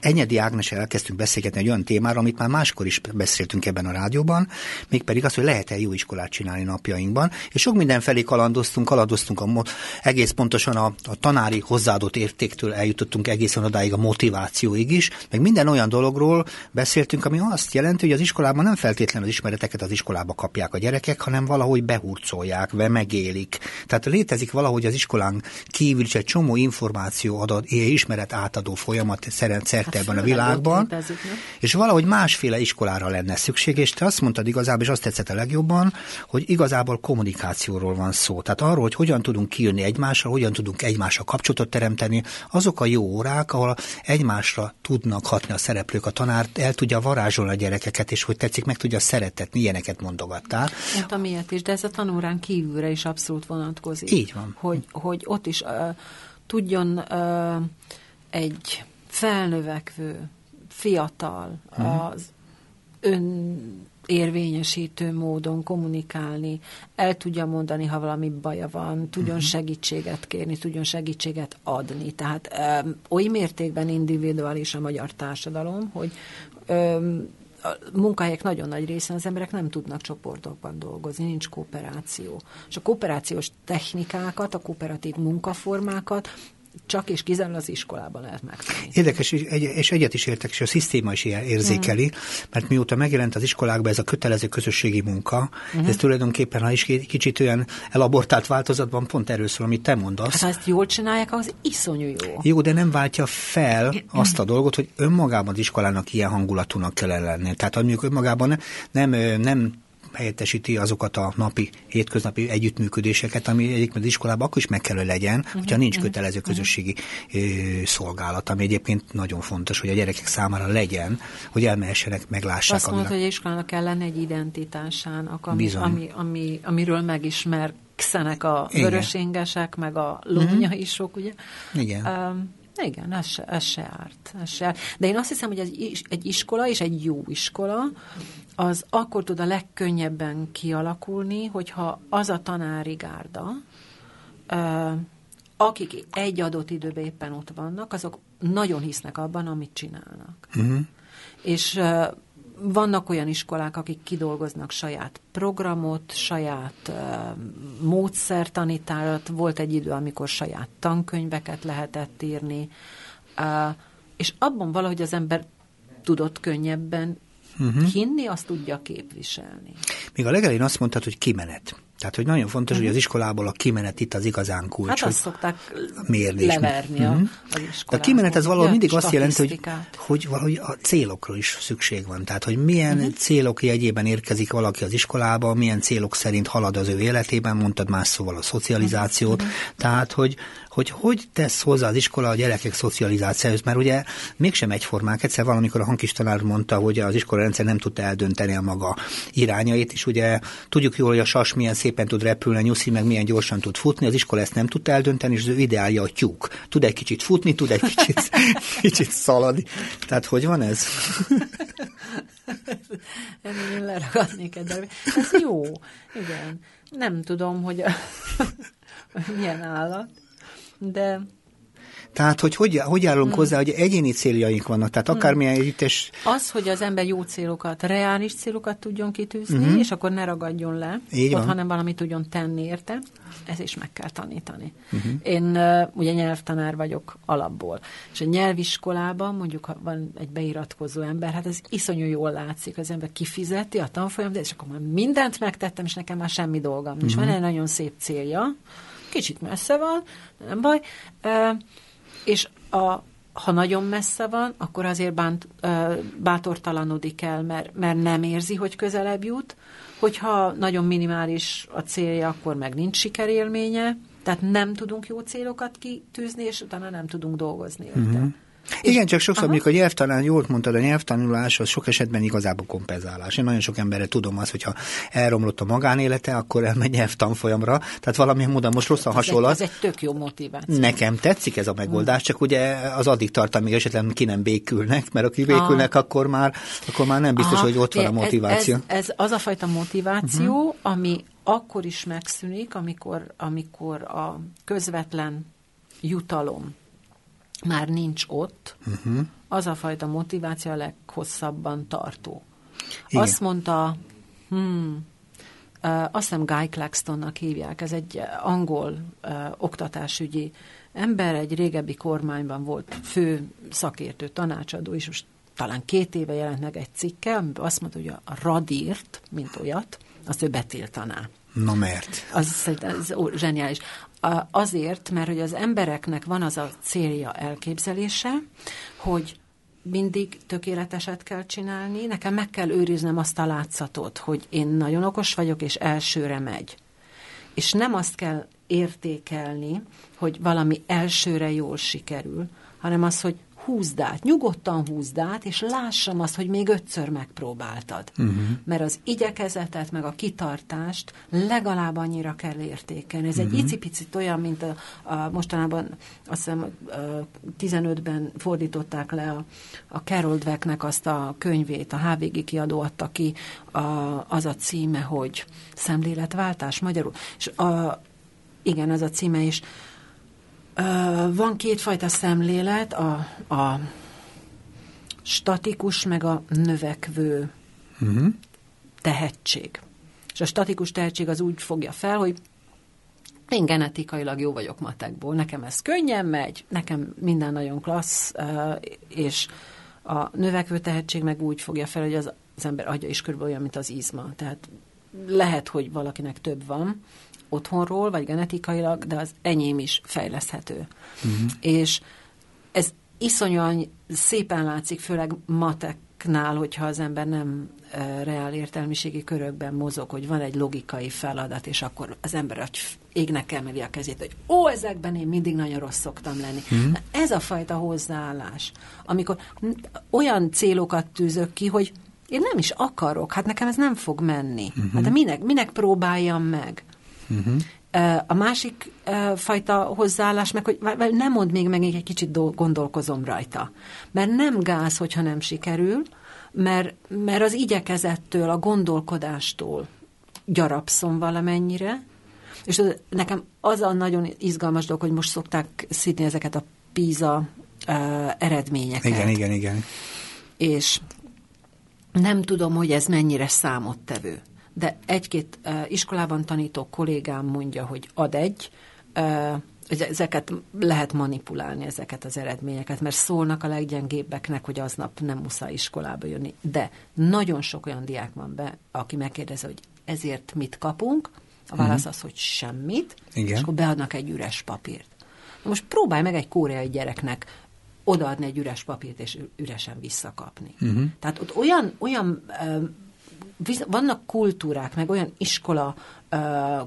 Enyedi Ágnes elkezdtünk beszélgetni egy olyan témára, amit már máskor is beszéltünk ebben a rádióban, mégpedig az, hogy lehet-e jó iskolát csinálni napjainkban, és sok mindenfelé kalandoztunk, kalandoztunk a, egész pontosan a, a tanári hozzáadott értéktől eljutottunk egészen odáig a motivációig is, meg minden olyan dologról beszéltünk, ami azt jelenti, hogy az iskolában nem feltétlenül az ismereteket az iskolába kapják a gyerekek, hanem valahogy behurcolják, ve megélik. Tehát létezik valahogy az iskolán kívül is egy csomó információ adat, ismeret átadó folyamat szerte hát ebben a világban, létezik, és valahogy másféle iskolára lenne szükség, és te azt mondtad igazából, és azt tetszett a legjobban, hogy igazából kommunikációról van szó. Tehát arról, hogy hogyan tudunk kijönni egymásra, hogyan tudunk egymásra kapcsolatot teremteni, azok a jó órák, ahol egymásra tudnak hatni a szereplők, a tanár el tudja varázsolni a gyerekeket, és hogy tetszik, meg tudja szeretetni, ilyeneket mondogattál. Hát amiért is, de ez a tanórán kívülre is abszolút vonatkozik. Így van. Hogy, hogy ott is uh, tudjon uh, egy felnövekvő, fiatal, uh-huh. az ön érvényesítő módon kommunikálni, el tudja mondani, ha valami baja van, tudjon uh-huh. segítséget kérni, tudjon segítséget adni. Tehát um, oly mértékben individuális a magyar társadalom, hogy um, a munkahelyek nagyon nagy részén az emberek nem tudnak csoportokban dolgozni, nincs kooperáció. És a kooperációs technikákat, a kooperatív munkaformákat csak és kizárólag az iskolában lehet megtanulni. Érdekes, és egyet is értek, és a szisztéma is érzékeli, mm. mert mióta megjelent az iskolákban ez a kötelező közösségi munka, mm. ez tulajdonképpen, ha is kicsit olyan elabortált változatban pont erről szól, amit te mondasz. Hát ha ezt jól csinálják, az iszonyú jó. Jó, de nem váltja fel azt a dolgot, hogy önmagában az iskolának ilyen hangulatúnak kell lenni. Tehát mondjuk önmagában nem, nem, nem helyettesíti azokat a napi, hétköznapi együttműködéseket, ami egyébként az iskolában akkor is meg kell, hogy legyen, uh-huh, hogyha nincs uh-huh, kötelező közösségi uh-huh. szolgálat, ami egyébként nagyon fontos, hogy a gyerekek számára legyen, hogy elmehessenek, meglássák. Azt mondod, hogy iskolának kell lenni egy identitásának, ami, ami, ami, amiről megismer Szenek a vörösingesek, meg a lónya uh-huh. ugye? Igen. Um, Igen, ez se, ez se árt. Ez se árt. De én azt hiszem, hogy egy, egy iskola és egy jó iskola, az akkor tud a legkönnyebben kialakulni, hogyha az a tanári gárda, akik egy adott időben éppen ott vannak, azok nagyon hisznek abban, amit csinálnak. Uh-huh. És vannak olyan iskolák, akik kidolgoznak saját programot, saját uh, módszertanítárat. Volt egy idő, amikor saját tankönyveket lehetett írni, uh, és abban valahogy az ember tudott könnyebben uh-huh. hinni, azt tudja képviselni. Még a legelején azt mondtad, hogy kimenet. Tehát, hogy nagyon fontos, uh-huh. hogy az iskolából a kimenet itt az igazán kulcs. Hát azt szokták mérni leverni uh-huh. a, az A kimenet az valahol mindig azt jelenti, hogy, hogy valahogy a célokról is szükség van. Tehát, hogy milyen uh-huh. célok jegyében érkezik valaki az iskolába, milyen célok szerint halad az ő életében, mondtad más szóval a szocializációt. Uh-huh. Tehát, hogy, hogy hogy tesz hozzá az iskola a gyerekek szocializációhoz, mert ugye mégsem egyformák. Egyszer valamikor a hangkis tanár mondta, hogy az iskola rendszer nem tudta eldönteni a maga irányait, és ugye tudjuk jól, hogy a sas milyen szépen tud repülni, nyuszi meg milyen gyorsan tud futni, az iskola ezt nem tudta eldönteni, és az ő ideálja a tyúk. Tud egy kicsit futni, tud egy kicsit, kicsit szaladni. Tehát hogy van ez? Ennél leragadnék de ez jó. Igen. Nem tudom, hogy a, milyen állat de tehát, hogy hogy, hogy járulunk hmm. hozzá, hogy egyéni céljaink vannak, tehát akármilyen hmm. együttes... Az, hogy az ember jó célokat, reális célokat tudjon kitűzni, hmm. és akkor ne ragadjon le, Így ott, hanem valamit tudjon tenni érte, ez is meg kell tanítani. Hmm. Én uh, ugye nyelvtanár vagyok alapból, és a nyelviskolában mondjuk, ha van egy beiratkozó ember, hát ez iszonyú jól látszik, az ember kifizeti a tanfolyam, és akkor már mindent megtettem, és nekem már semmi dolgom. Hmm. És van egy nagyon szép célja, kicsit messze van, nem baj, és a, ha nagyon messze van, akkor azért bánt, bátortalanodik el, mert, mert nem érzi, hogy közelebb jut. Hogyha nagyon minimális a célja, akkor meg nincs sikerélménye, tehát nem tudunk jó célokat kitűzni, és utána nem tudunk dolgozni. Uh-huh. Igen, csak sokszor mondjuk a nyelvtanán, jól mondtad, a nyelvtanulás az sok esetben igazából kompenzálás. Én nagyon sok emberre tudom azt, hogyha elromlott a magánélete, akkor elmegy nyelvtanfolyamra. Tehát valamilyen módon most rossz a hasonlat. Ez egy tök jó motiváció. Nekem tetszik ez a megoldás, csak ugye az addig tart, amíg esetleg ki nem békülnek, mert aki békülnek, akkor már, akkor már nem biztos, Aha. hogy ott van a motiváció. Ez, ez, ez az a fajta motiváció, uh-huh. ami akkor is megszűnik, amikor, amikor a közvetlen jutalom már nincs ott, uh-huh. az a fajta motiváció a leghosszabban tartó. Igen. Azt mondta, hmm, azt hiszem Guy Claxtonnak hívják, ez egy angol uh, oktatásügyi ember, egy régebbi kormányban volt fő szakértő, tanácsadó, és most talán két éve jelent meg egy cikke, amiben azt mondta, hogy a radírt, mint olyat, azt ő betiltaná. Na mert? Az, az zseniális. Azért, mert hogy az embereknek van az a célja, elképzelése, hogy mindig tökéleteset kell csinálni, nekem meg kell őriznem azt a látszatot, hogy én nagyon okos vagyok, és elsőre megy. És nem azt kell értékelni, hogy valami elsőre jól sikerül, hanem az, hogy húzd át, nyugodtan húzd át, és lássam azt, hogy még ötször megpróbáltad. Uh-huh. Mert az igyekezetet, meg a kitartást legalább annyira kell értékelni. Ez uh-huh. egy icipicit olyan, mint a, a mostanában azt hiszem 15-ben fordították le a, a Carol Dwecknek azt a könyvét, a HVG kiadó adta ki, a, az a címe, hogy Szemléletváltás magyarul. És a, igen, az a címe is. Van kétfajta szemlélet, a, a statikus meg a növekvő uh-huh. tehetség. És a statikus tehetség az úgy fogja fel, hogy én genetikailag jó vagyok matekból, nekem ez könnyen megy, nekem minden nagyon klassz, és a növekvő tehetség meg úgy fogja fel, hogy az, az ember agya is körülbelül olyan, mint az izma. Tehát lehet, hogy valakinek több van, otthonról, vagy genetikailag, de az enyém is fejleszthető. Uh-huh. És ez iszonyúan szépen látszik, főleg mateknál, hogyha az ember nem reál értelmiségi körökben mozog, hogy van egy logikai feladat, és akkor az ember hogy égnek emeli a kezét, hogy ó, ezekben én mindig nagyon rossz szoktam lenni. Uh-huh. Na, ez a fajta hozzáállás, amikor olyan célokat tűzök ki, hogy én nem is akarok, hát nekem ez nem fog menni. Uh-huh. Hát de minek, minek próbáljam meg? Uh-huh. A másik fajta hozzáállás meg, hogy nem mond még meg, egy kicsit gondolkozom rajta. Mert nem gáz, hogyha nem sikerül, mert, mert az igyekezettől, a gondolkodástól gyarapszom valamennyire, és az, nekem az a nagyon izgalmas dolog, hogy most szokták szítni ezeket a PISA uh, eredményeket. Igen, igen, igen. És nem tudom, hogy ez mennyire számottevő de egy-két iskolában tanító kollégám mondja, hogy ad egy, uh, ezeket lehet manipulálni, ezeket az eredményeket, mert szólnak a leggyengébbeknek, hogy aznap nem muszáj iskolába jönni. De nagyon sok olyan diák van be, aki megkérdezi, hogy ezért mit kapunk, a válasz uh-huh. az, hogy semmit, Igen. és akkor beadnak egy üres papírt. Na most próbálj meg egy koreai gyereknek odaadni egy üres papírt, és üresen visszakapni. Uh-huh. Tehát ott olyan, olyan vannak kultúrák, meg olyan iskola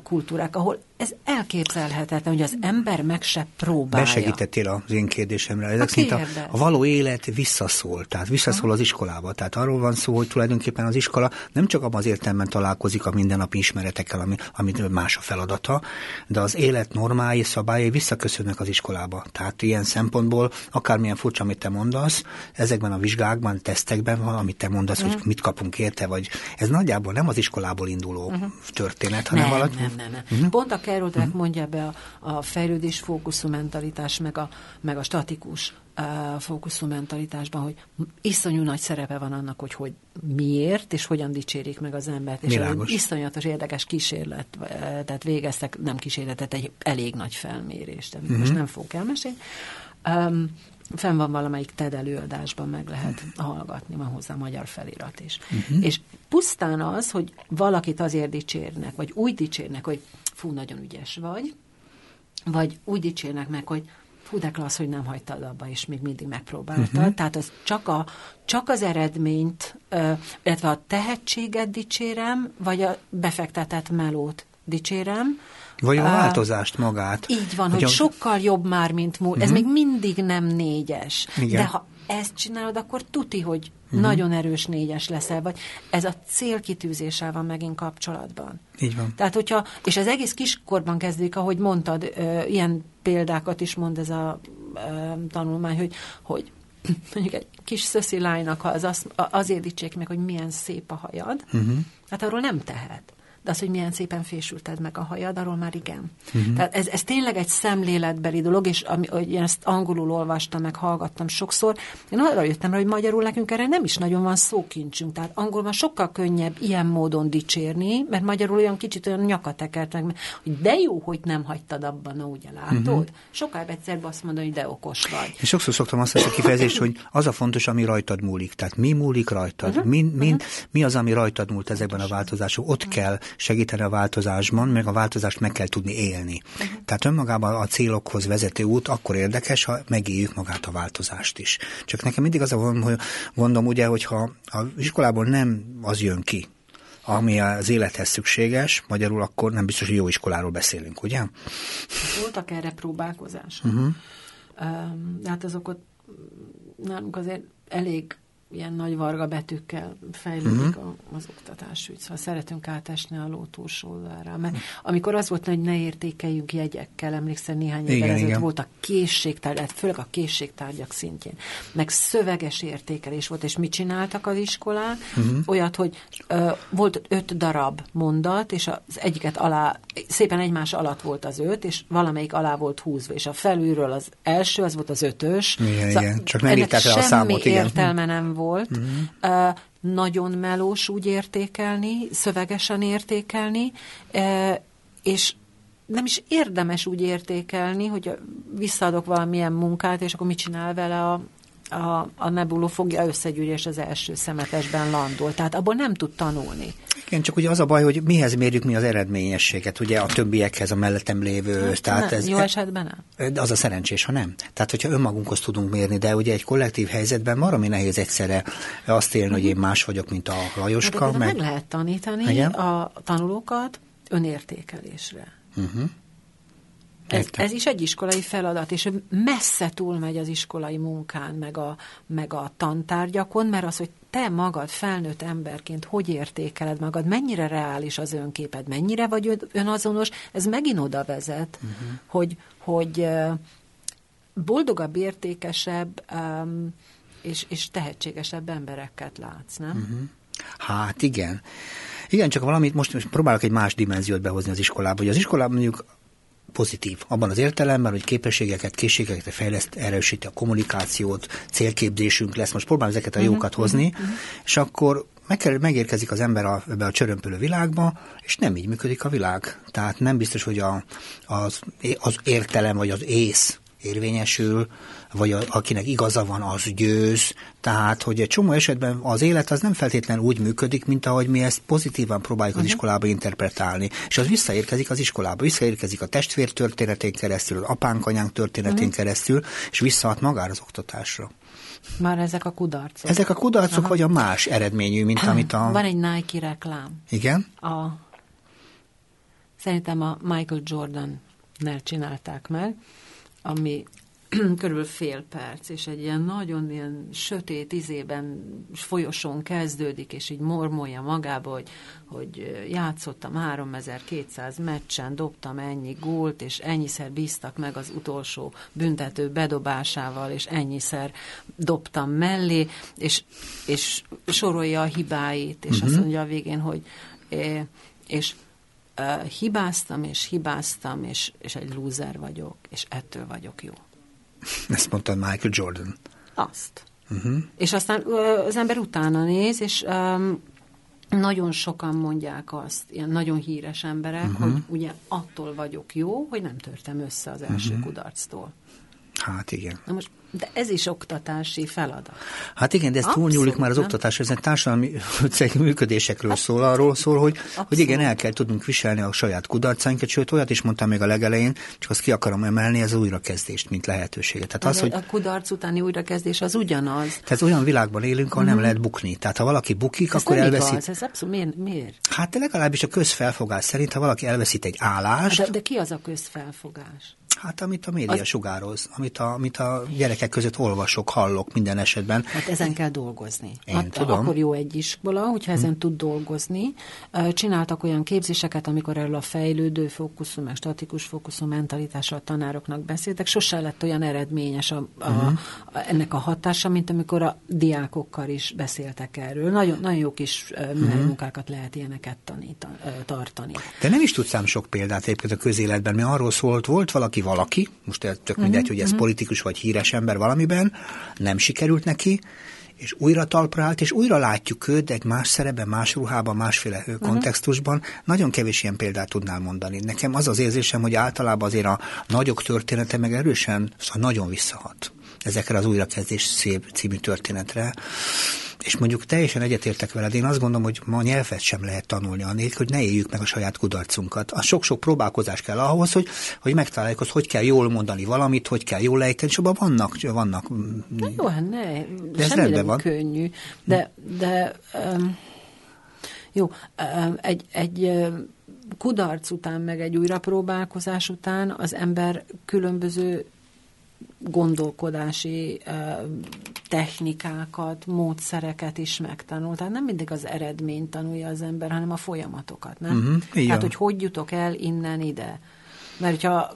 kultúrák, ahol ez elképzelhetetlen, hogy az ember meg se próbálja. Besegítettél az én kérdésemre. Ezek szerint a, a való élet visszaszól, tehát visszaszól az iskolába. Tehát arról van szó, hogy tulajdonképpen az iskola nem csak abban az értelemben találkozik a mindennapi ismeretekkel, ami, amit más a feladata, de az élet normái, szabályai visszaköszönnek az iskolába. Tehát ilyen szempontból, akármilyen furcsa, amit te mondasz, ezekben a vizsgákban, tesztekben van, amit te mondasz, uh-huh. hogy mhm. mit kapunk érte, vagy ez nagyjából nem az iskolából induló uh-huh. történet, nem, valami... Nem, nem, nem. Uh-huh. Pont a Carol Dweck uh-huh. mondja be a, a fejlődés fókuszú mentalitás, meg a, meg a statikus uh, fókuszú mentalitásban, hogy iszonyú nagy szerepe van annak, hogy, hogy miért és hogyan dicsérik meg az embert. És egy iszonyatos érdekes kísérlet, tehát végeztek, nem kísérletet, egy elég nagy felmérést, amit uh-huh. most nem fogok elmesélni. Um, fenn van valamelyik TED előadásban, meg lehet hallgatni, van hozzá magyar felirat is. Uh-huh. És pusztán az, hogy valakit azért dicsérnek, vagy úgy dicsérnek, hogy fú, nagyon ügyes vagy, vagy úgy dicsérnek meg, hogy fú, de klassz, hogy nem hagytad abba, és még mindig megpróbáltad. Uh-huh. Tehát az csak, a, csak az eredményt, illetve a tehetséget dicsérem, vagy a befektetett melót dicsérem, vagy a változást magát. Így van, hogy, hogy a... sokkal jobb már, mint múlt. Uh-huh. Ez mhm. még mindig nem négyes. Igen. De ha ezt csinálod, akkor tuti, hogy uh-huh. nagyon erős négyes leszel, vagy ez a célkitűzéssel van megint kapcsolatban. Így van. Tehát, hogyha, és az egész kiskorban kezdődik, ahogy mondtad, ö, ilyen példákat is mond ez a ö, tanulmány, hogy, hogy mondjuk egy kis szöszi lánynak, ha az, az azért dicsék meg, hogy milyen szép a hajad, uh-huh. hát arról nem tehet de az, hogy milyen szépen fésülted meg a hajad, arról már igen. Uh-huh. Tehát ez, ez tényleg egy szemléletbeli dolog, és ami, hogy én ezt angolul olvastam, meg hallgattam sokszor, én arra jöttem rá, hogy magyarul nekünk erre nem is nagyon van szókincsünk, tehát angolban sokkal könnyebb ilyen módon dicsérni, mert magyarul olyan kicsit olyan nyakatekert meg, hogy de jó, hogy nem hagytad abban, ugye látod? Uh-huh. Sokkal egyszerűbb azt mondani, hogy de okos vagy. És sokszor szoktam azt a kifejezést, hogy az a fontos, ami rajtad múlik. Tehát mi múlik rajtad? Uh-huh. Mi, mi, uh-huh. mi az, ami rajtad múlt ezekben a változások? Ott uh-huh. kell segíteni a változásban, meg a változást meg kell tudni élni. Uh-huh. Tehát önmagában a célokhoz vezető út akkor érdekes, ha megéljük magát a változást is. Csak nekem mindig az a hogy gondom, ugye, hogyha a iskolából nem az jön ki, ami az élethez szükséges, magyarul akkor nem biztos, hogy jó iskoláról beszélünk, ugye? Voltak erre próbálkozások. Uh-huh. De hát azokat nálunk azért elég ilyen nagy varga betűkkel fejlődik uh-huh. az oktatásügy. Szóval szeretünk átesni a ló túlsó oldalára. Mert amikor az volt, hogy ne értékeljünk jegyekkel, emlékszel néhány évvel ezelőtt volt a készségtárgyak, főleg a készségtárgyak szintjén, meg szöveges értékelés volt, és mit csináltak az iskolák? Uh-huh. Olyat, hogy ö, volt öt darab mondat, és az egyiket alá, szépen egymás alatt volt az öt, és valamelyik alá volt húzva, és a felülről az első, az volt az ötös. Igen, szóval igen. Csak nem írták a számot, igen. értelme nem volt volt. Uh-huh. Uh, nagyon melós úgy értékelni, szövegesen értékelni, uh, és nem is érdemes úgy értékelni, hogy visszaadok valamilyen munkát, és akkor mit csinál vele a, a, a Nebuló fogja összegyűrni, és az első szemetesben landol. Tehát abból nem tud tanulni. Igen, csak ugye az a baj, hogy mihez mérjük mi az eredményességet, ugye a többiekhez, a mellettem lévő. Hát, tehát nem, ez, jó esetben nem. Az a szerencsés, ha nem. Tehát, hogyha önmagunkhoz tudunk mérni, de ugye egy kollektív helyzetben valami nehéz egyszerre azt élni, hogy én más vagyok, mint a Lajoska. Hát, meg... meg lehet tanítani Igen? a tanulókat önértékelésre. Uh-huh. Ez, ez is egy iskolai feladat, és messze túlmegy az iskolai munkán, meg a, meg a tantárgyakon, mert az, hogy te magad felnőtt emberként hogy értékeled magad, mennyire reális az önképed, mennyire vagy önazonos, ez megint oda vezet, uh-huh. hogy, hogy boldogabb, értékesebb um, és, és tehetségesebb embereket látsz, nem? Uh-huh. Hát igen. Igen, csak valamit most, most próbálok egy más dimenziót behozni az iskolába, hogy az iskolában mondjuk pozitív. Abban az értelemben, hogy képességeket, készségeket fejleszt, erősíti a kommunikációt, célképzésünk lesz. Most próbálom ezeket a uh-huh, jókat hozni, uh-huh. és akkor meg kell, megérkezik az ember a, ebbe a csörömpölő világba, és nem így működik a világ. Tehát nem biztos, hogy a, az, az értelem vagy az ész érvényesül, vagy a, akinek igaza van, az győz. Tehát, hogy egy csomó esetben az élet az nem feltétlenül úgy működik, mint ahogy mi ezt pozitívan próbáljuk uh-huh. az mhm. iskolába interpretálni. És az visszaérkezik az iskolába, visszaérkezik a testvér történetén keresztül, az apánk, anyánk történetén uh-huh. keresztül, és visszahat magára az oktatásra. Már ezek a kudarcok. Ezek a kudarcok, Aha. vagy a más eredményű, mint amit a... Van egy Nike reklám. Igen? A, szerintem a Michael Jordan-nel csinálták meg, ami körülbelül fél perc, és egy ilyen nagyon ilyen sötét izében folyosón kezdődik, és így mormolja magába, hogy, hogy játszottam 3200 meccsen, dobtam ennyi gólt, és ennyiszer bíztak meg az utolsó büntető bedobásával, és ennyiszer dobtam mellé, és, és sorolja a hibáit, és uh-huh. azt mhm. mondja a végén, hogy és uh, hibáztam, és hibáztam, és, és egy lúzer vagyok, és ettől vagyok jó. Ezt mondta Michael Jordan. Azt. Uh-huh. És aztán uh, az ember utána néz, és um, nagyon sokan mondják azt, ilyen nagyon híres emberek, uh-huh. hogy ugye attól vagyok jó, hogy nem törtem össze az első uh-huh. kudarctól. Hát igen. Na most, de ez is oktatási feladat. Hát igen, de ez túlnyúlik már az nem? oktatás, ez egy társadalmi működésekről hát, szól, arról szól, hogy, hogy igen, el kell tudnunk viselni a saját kudarcainkat, sőt, olyat is mondtam még a legelején, csak azt ki akarom emelni, ez az újrakezdést, mint lehetőséget. Tehát az, hogy, a kudarc utáni újrakezdés az ugyanaz. Tehát olyan világban élünk, ahol mm. nem mhm. lehet bukni. Tehát ha valaki bukik, ez akkor elveszít. Igaz, ez abszolút miért, miért? Hát legalábbis a közfelfogás szerint, ha valaki elveszít egy állást. De, de ki az a közfelfogás? Hát amit a média az... sugároz, amit a, amit a gyerekek között olvasok, hallok minden esetben. Hát ezen kell dolgozni. Én hát, tudom. Akkor jó egy iskola, hogyha ezen hm. tud dolgozni. Csináltak olyan képzéseket, amikor erről a fejlődő fókuszú, meg statikus fókuszú mentalitásra a tanároknak beszéltek. Sose lett olyan eredményes a, a, uh-huh. a, ennek a hatása, mint amikor a diákokkal is beszéltek erről. Nagyon, nagyon jó kis uh-huh. munkákat lehet ilyeneket tanítani, tartani. De nem is tudszám sok példát egyébként a közéletben, mert arról szólt, volt valaki valaki, most tök uh-huh, mindegy, hogy ez uh-huh. politikus vagy híres ember valamiben, nem sikerült neki, és újra talpra állt, és újra látjuk őt egy más szerepben, más ruhában, másféle uh-huh. kontextusban. Nagyon kevés ilyen példát tudnál mondani. Nekem az az érzésem, hogy általában azért a nagyok története meg erősen, szóval nagyon visszahat ezekre az újrakezdés szép című történetre. És mondjuk teljesen egyetértek veled, én azt gondolom, hogy ma nyelvet sem lehet tanulni annélkül, hogy ne éljük meg a saját kudarcunkat. A sok-sok próbálkozás kell ahhoz, hogy, hogy megtaláljuk, hogy hogy kell jól mondani valamit, hogy kell jól ejteni, és abban vannak, vannak Na jó, hát ne, de ez rendben van. könnyű. De, de um, jó, um, egy, egy kudarc után, meg egy újrapróbálkozás után az ember különböző gondolkodási technikákat, módszereket is megtanul. Tehát nem mindig az eredményt tanulja az ember, hanem a folyamatokat, nem? Uh-huh, Tehát, hogy hogy jutok el innen ide. Mert hogyha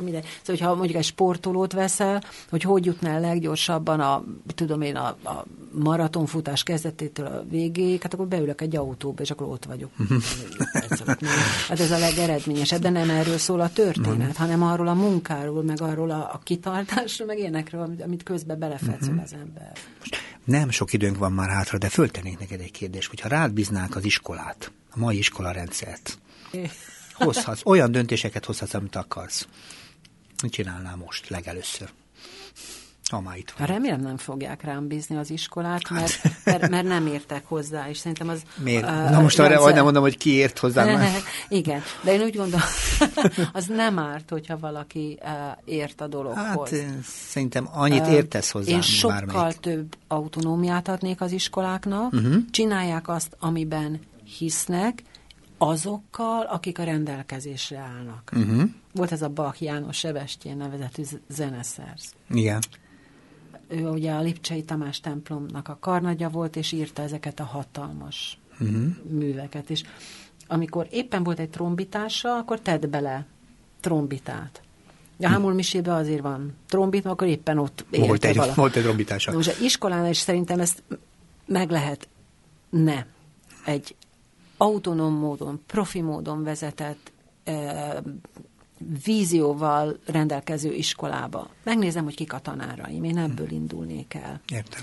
mindegy. Szóval, hogyha mondjuk egy sportolót veszel, hogy hogy jutnál leggyorsabban a, tudom én, a, a maratonfutás kezdetétől a végéig, hát akkor beülök egy autóba, és akkor ott vagyok. hát ez a legeredményesebb, de nem erről szól a történet, hanem arról a munkáról, meg arról a, a kitartásról, meg ilyenekről, amit közben belefetszül mhm. az ember. Nem sok időnk van már hátra, de föltennék neked egy kérdést, hogyha rád bíznák az iskolát, a mai iskolarendszert, hozhatsz, olyan döntéseket hozhatsz, amit akarsz. Mit csinálnál most legelőször? Ha már itt van. Remélem nem fogják rám bízni az iskolát, mert, hát. mert, mert nem értek hozzá, és szerintem az... Miért? Uh, Na most arra nem mondom, hogy ki ért hozzá. Igen, de én úgy gondolom, az nem árt, hogyha valaki uh, ért a dologhoz. Hát szerintem annyit értesz hozzá, Én sokkal bármelyik. több autonómiát adnék az iskoláknak, uh-huh. csinálják azt, amiben hisznek, azokkal, akik a rendelkezésre állnak. Uh-huh. Volt ez a Bach János Sebestyén nevezetű zeneszerz. Igen. Ő ugye a Lipcsei Tamás templomnak a karnagya volt, és írta ezeket a hatalmas uh-huh. műveket. És amikor éppen volt egy trombitása, akkor tedd bele trombitát. A Hámul Misébe azért van trombit, akkor éppen ott volt egy, volt egy trombitása. Most iskolán is szerintem ezt meg lehet ne egy autonóm módon, profi módon vezetett vízióval rendelkező iskolába. Megnézem, hogy kik a tanáraim, én ebből indulnék el. Értem.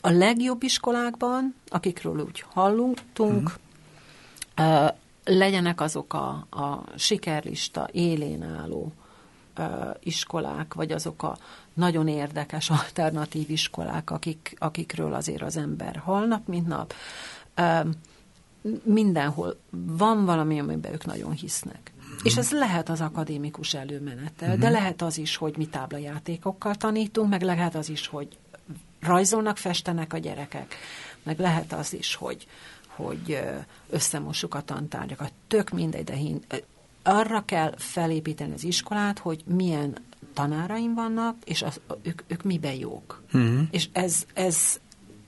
A legjobb iskolákban, akikről úgy hallunk, uh-huh. legyenek azok a, a sikerlista élén álló iskolák, vagy azok a nagyon érdekes alternatív iskolák, akik, akikről azért az ember hall nap, mint nap. Mindenhol van valami, amiben ők nagyon hisznek. Uh-huh. És ez lehet az akadémikus előmenettel, uh-huh. de lehet az is, hogy mi táblajátékokkal tanítunk, meg lehet az is, hogy rajzolnak, festenek a gyerekek, meg lehet az is, hogy, hogy összemossuk a tantárgyakat. Tök mindegy, de hin, arra kell felépíteni az iskolát, hogy milyen tanáraim vannak, és az, ők, ők miben jók. Uh-huh. És ez, ez,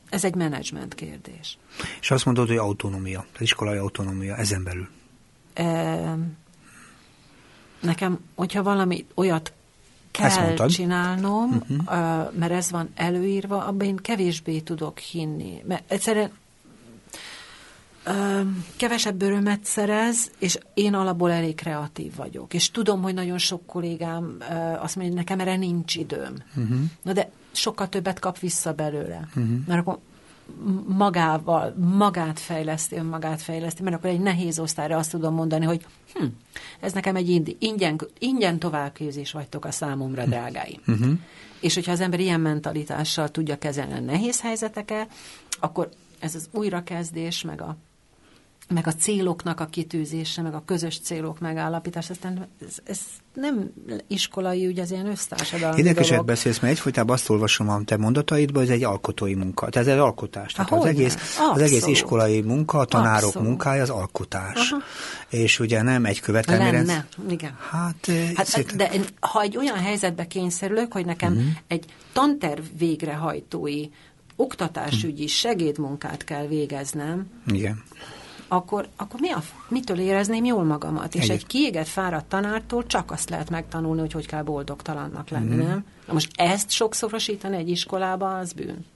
ez egy menedzsment kérdés. És azt mondod, hogy autonómia, az iskolai autonómia ezen belül. E, nekem, hogyha valami olyat kell csinálnom, uh-huh. mert ez van előírva, abban én kevésbé tudok hinni. Mert egyszerűen kevesebb örömet szerez, és én alapból elég kreatív vagyok. És tudom, hogy nagyon sok kollégám azt mondja, hogy nekem erre nincs időm. Uh-huh. Na de sokkal többet kap vissza belőle. Uh-huh. Mert akkor magával, magát fejleszti, önmagát fejleszti, mert akkor egy nehéz osztályra azt tudom mondani, hogy hm, ez nekem egy ingyen, ingyen továbbképzés vagytok a számomra, hm. drágáim. Uh-huh. És hogyha az ember ilyen mentalitással tudja kezelni a nehéz helyzeteket, akkor ez az újrakezdés, meg a meg a céloknak a kitűzése, meg a közös célok megállapítása, aztán ez, ez nem iskolai ügy, az ilyen össztársadalmi Érdekeset beszélsz, mert egyfolytában azt olvasom a te mondataidban, ez egy alkotói munka. Tehát ez egy alkotás. Tehát az egész, az egész iskolai munka, a tanárok Abszolút. munkája az alkotás. Aha. És ugye nem egy követelmény. Lenne, igen. Hát, eh, hát szét... de ha egy olyan helyzetbe kényszerülök, hogy nekem uh-huh. egy tanterv végrehajtói oktatásügyi segédmunkát kell végeznem, igen akkor, akkor mi a, mitől érezném jól magamat? És Egyet. egy kiégett, fáradt tanártól csak azt lehet megtanulni, hogy hogy kell boldogtalannak lenni, mm-hmm. nem? Na most ezt sokszorosítani egy iskolába, az bűn.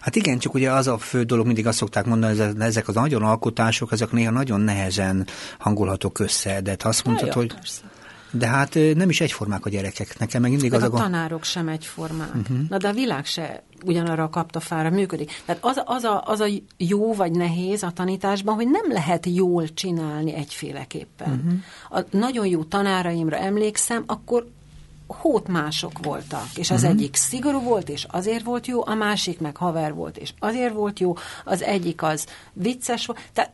Hát igen, csak ugye az a fő dolog, mindig azt szokták mondani, hogy ezek az nagyon alkotások, ezek néha nagyon nehezen hangolhatók össze, de azt mondtad, hogy... Persze de hát nem is egyformák a gyerekek. Nekem meg mindig meg az a... a tanárok sem egyformák. Uh-huh. Na de a világ se ugyanarra a kaptafára működik. Tehát az, az, a, az a jó vagy nehéz a tanításban, hogy nem lehet jól csinálni egyféleképpen. Uh-huh. A nagyon jó tanáraimra emlékszem, akkor hót mások voltak, és az uh-huh. egyik szigorú volt, és azért volt jó, a másik meg haver volt, és azért volt jó, az egyik az vicces volt. Tehát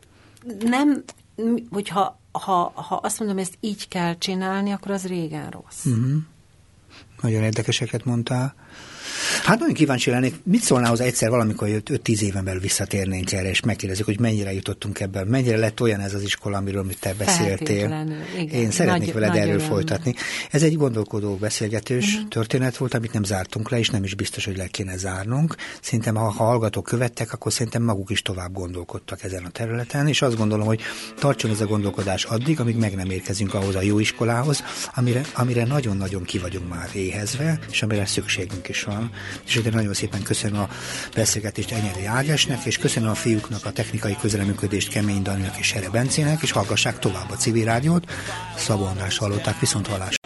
nem, hogyha ha, ha azt mondom, ezt így kell csinálni, akkor az régen rossz. Uh-huh. Nagyon érdekeseket mondtál. Hát nagyon kíváncsi lennék, mit szólnál hozzá egyszer valamikor, hogy 5-10 éven belül visszatérnénk erre, és megkérdezzük, hogy mennyire jutottunk ebben, mennyire lett olyan ez az iskola, amiről te beszéltél. Igen. Én szeretnék nagy, veled nagy erről örömmel. folytatni. Ez egy gondolkodó beszélgetős uh-huh. történet volt, amit nem zártunk le, és nem is biztos, hogy le kéne zárnunk. Szerintem, ha, ha hallgatók követtek, akkor szerintem maguk is tovább gondolkodtak ezen a területen, és azt gondolom, hogy tartson ez a gondolkodás addig, amíg meg nem érkezünk ahhoz a jó iskolához, amire, amire nagyon-nagyon ki vagyunk már éhezve, és amire szükségünk is van. És ugye nagyon szépen köszönöm a beszélgetést Enyeri Ágesnek, és köszönöm a fiúknak a technikai közreműködést Kemény Daninak és Bencének, és hallgassák tovább a civil rádiót. Szabó András hallották viszont hallás.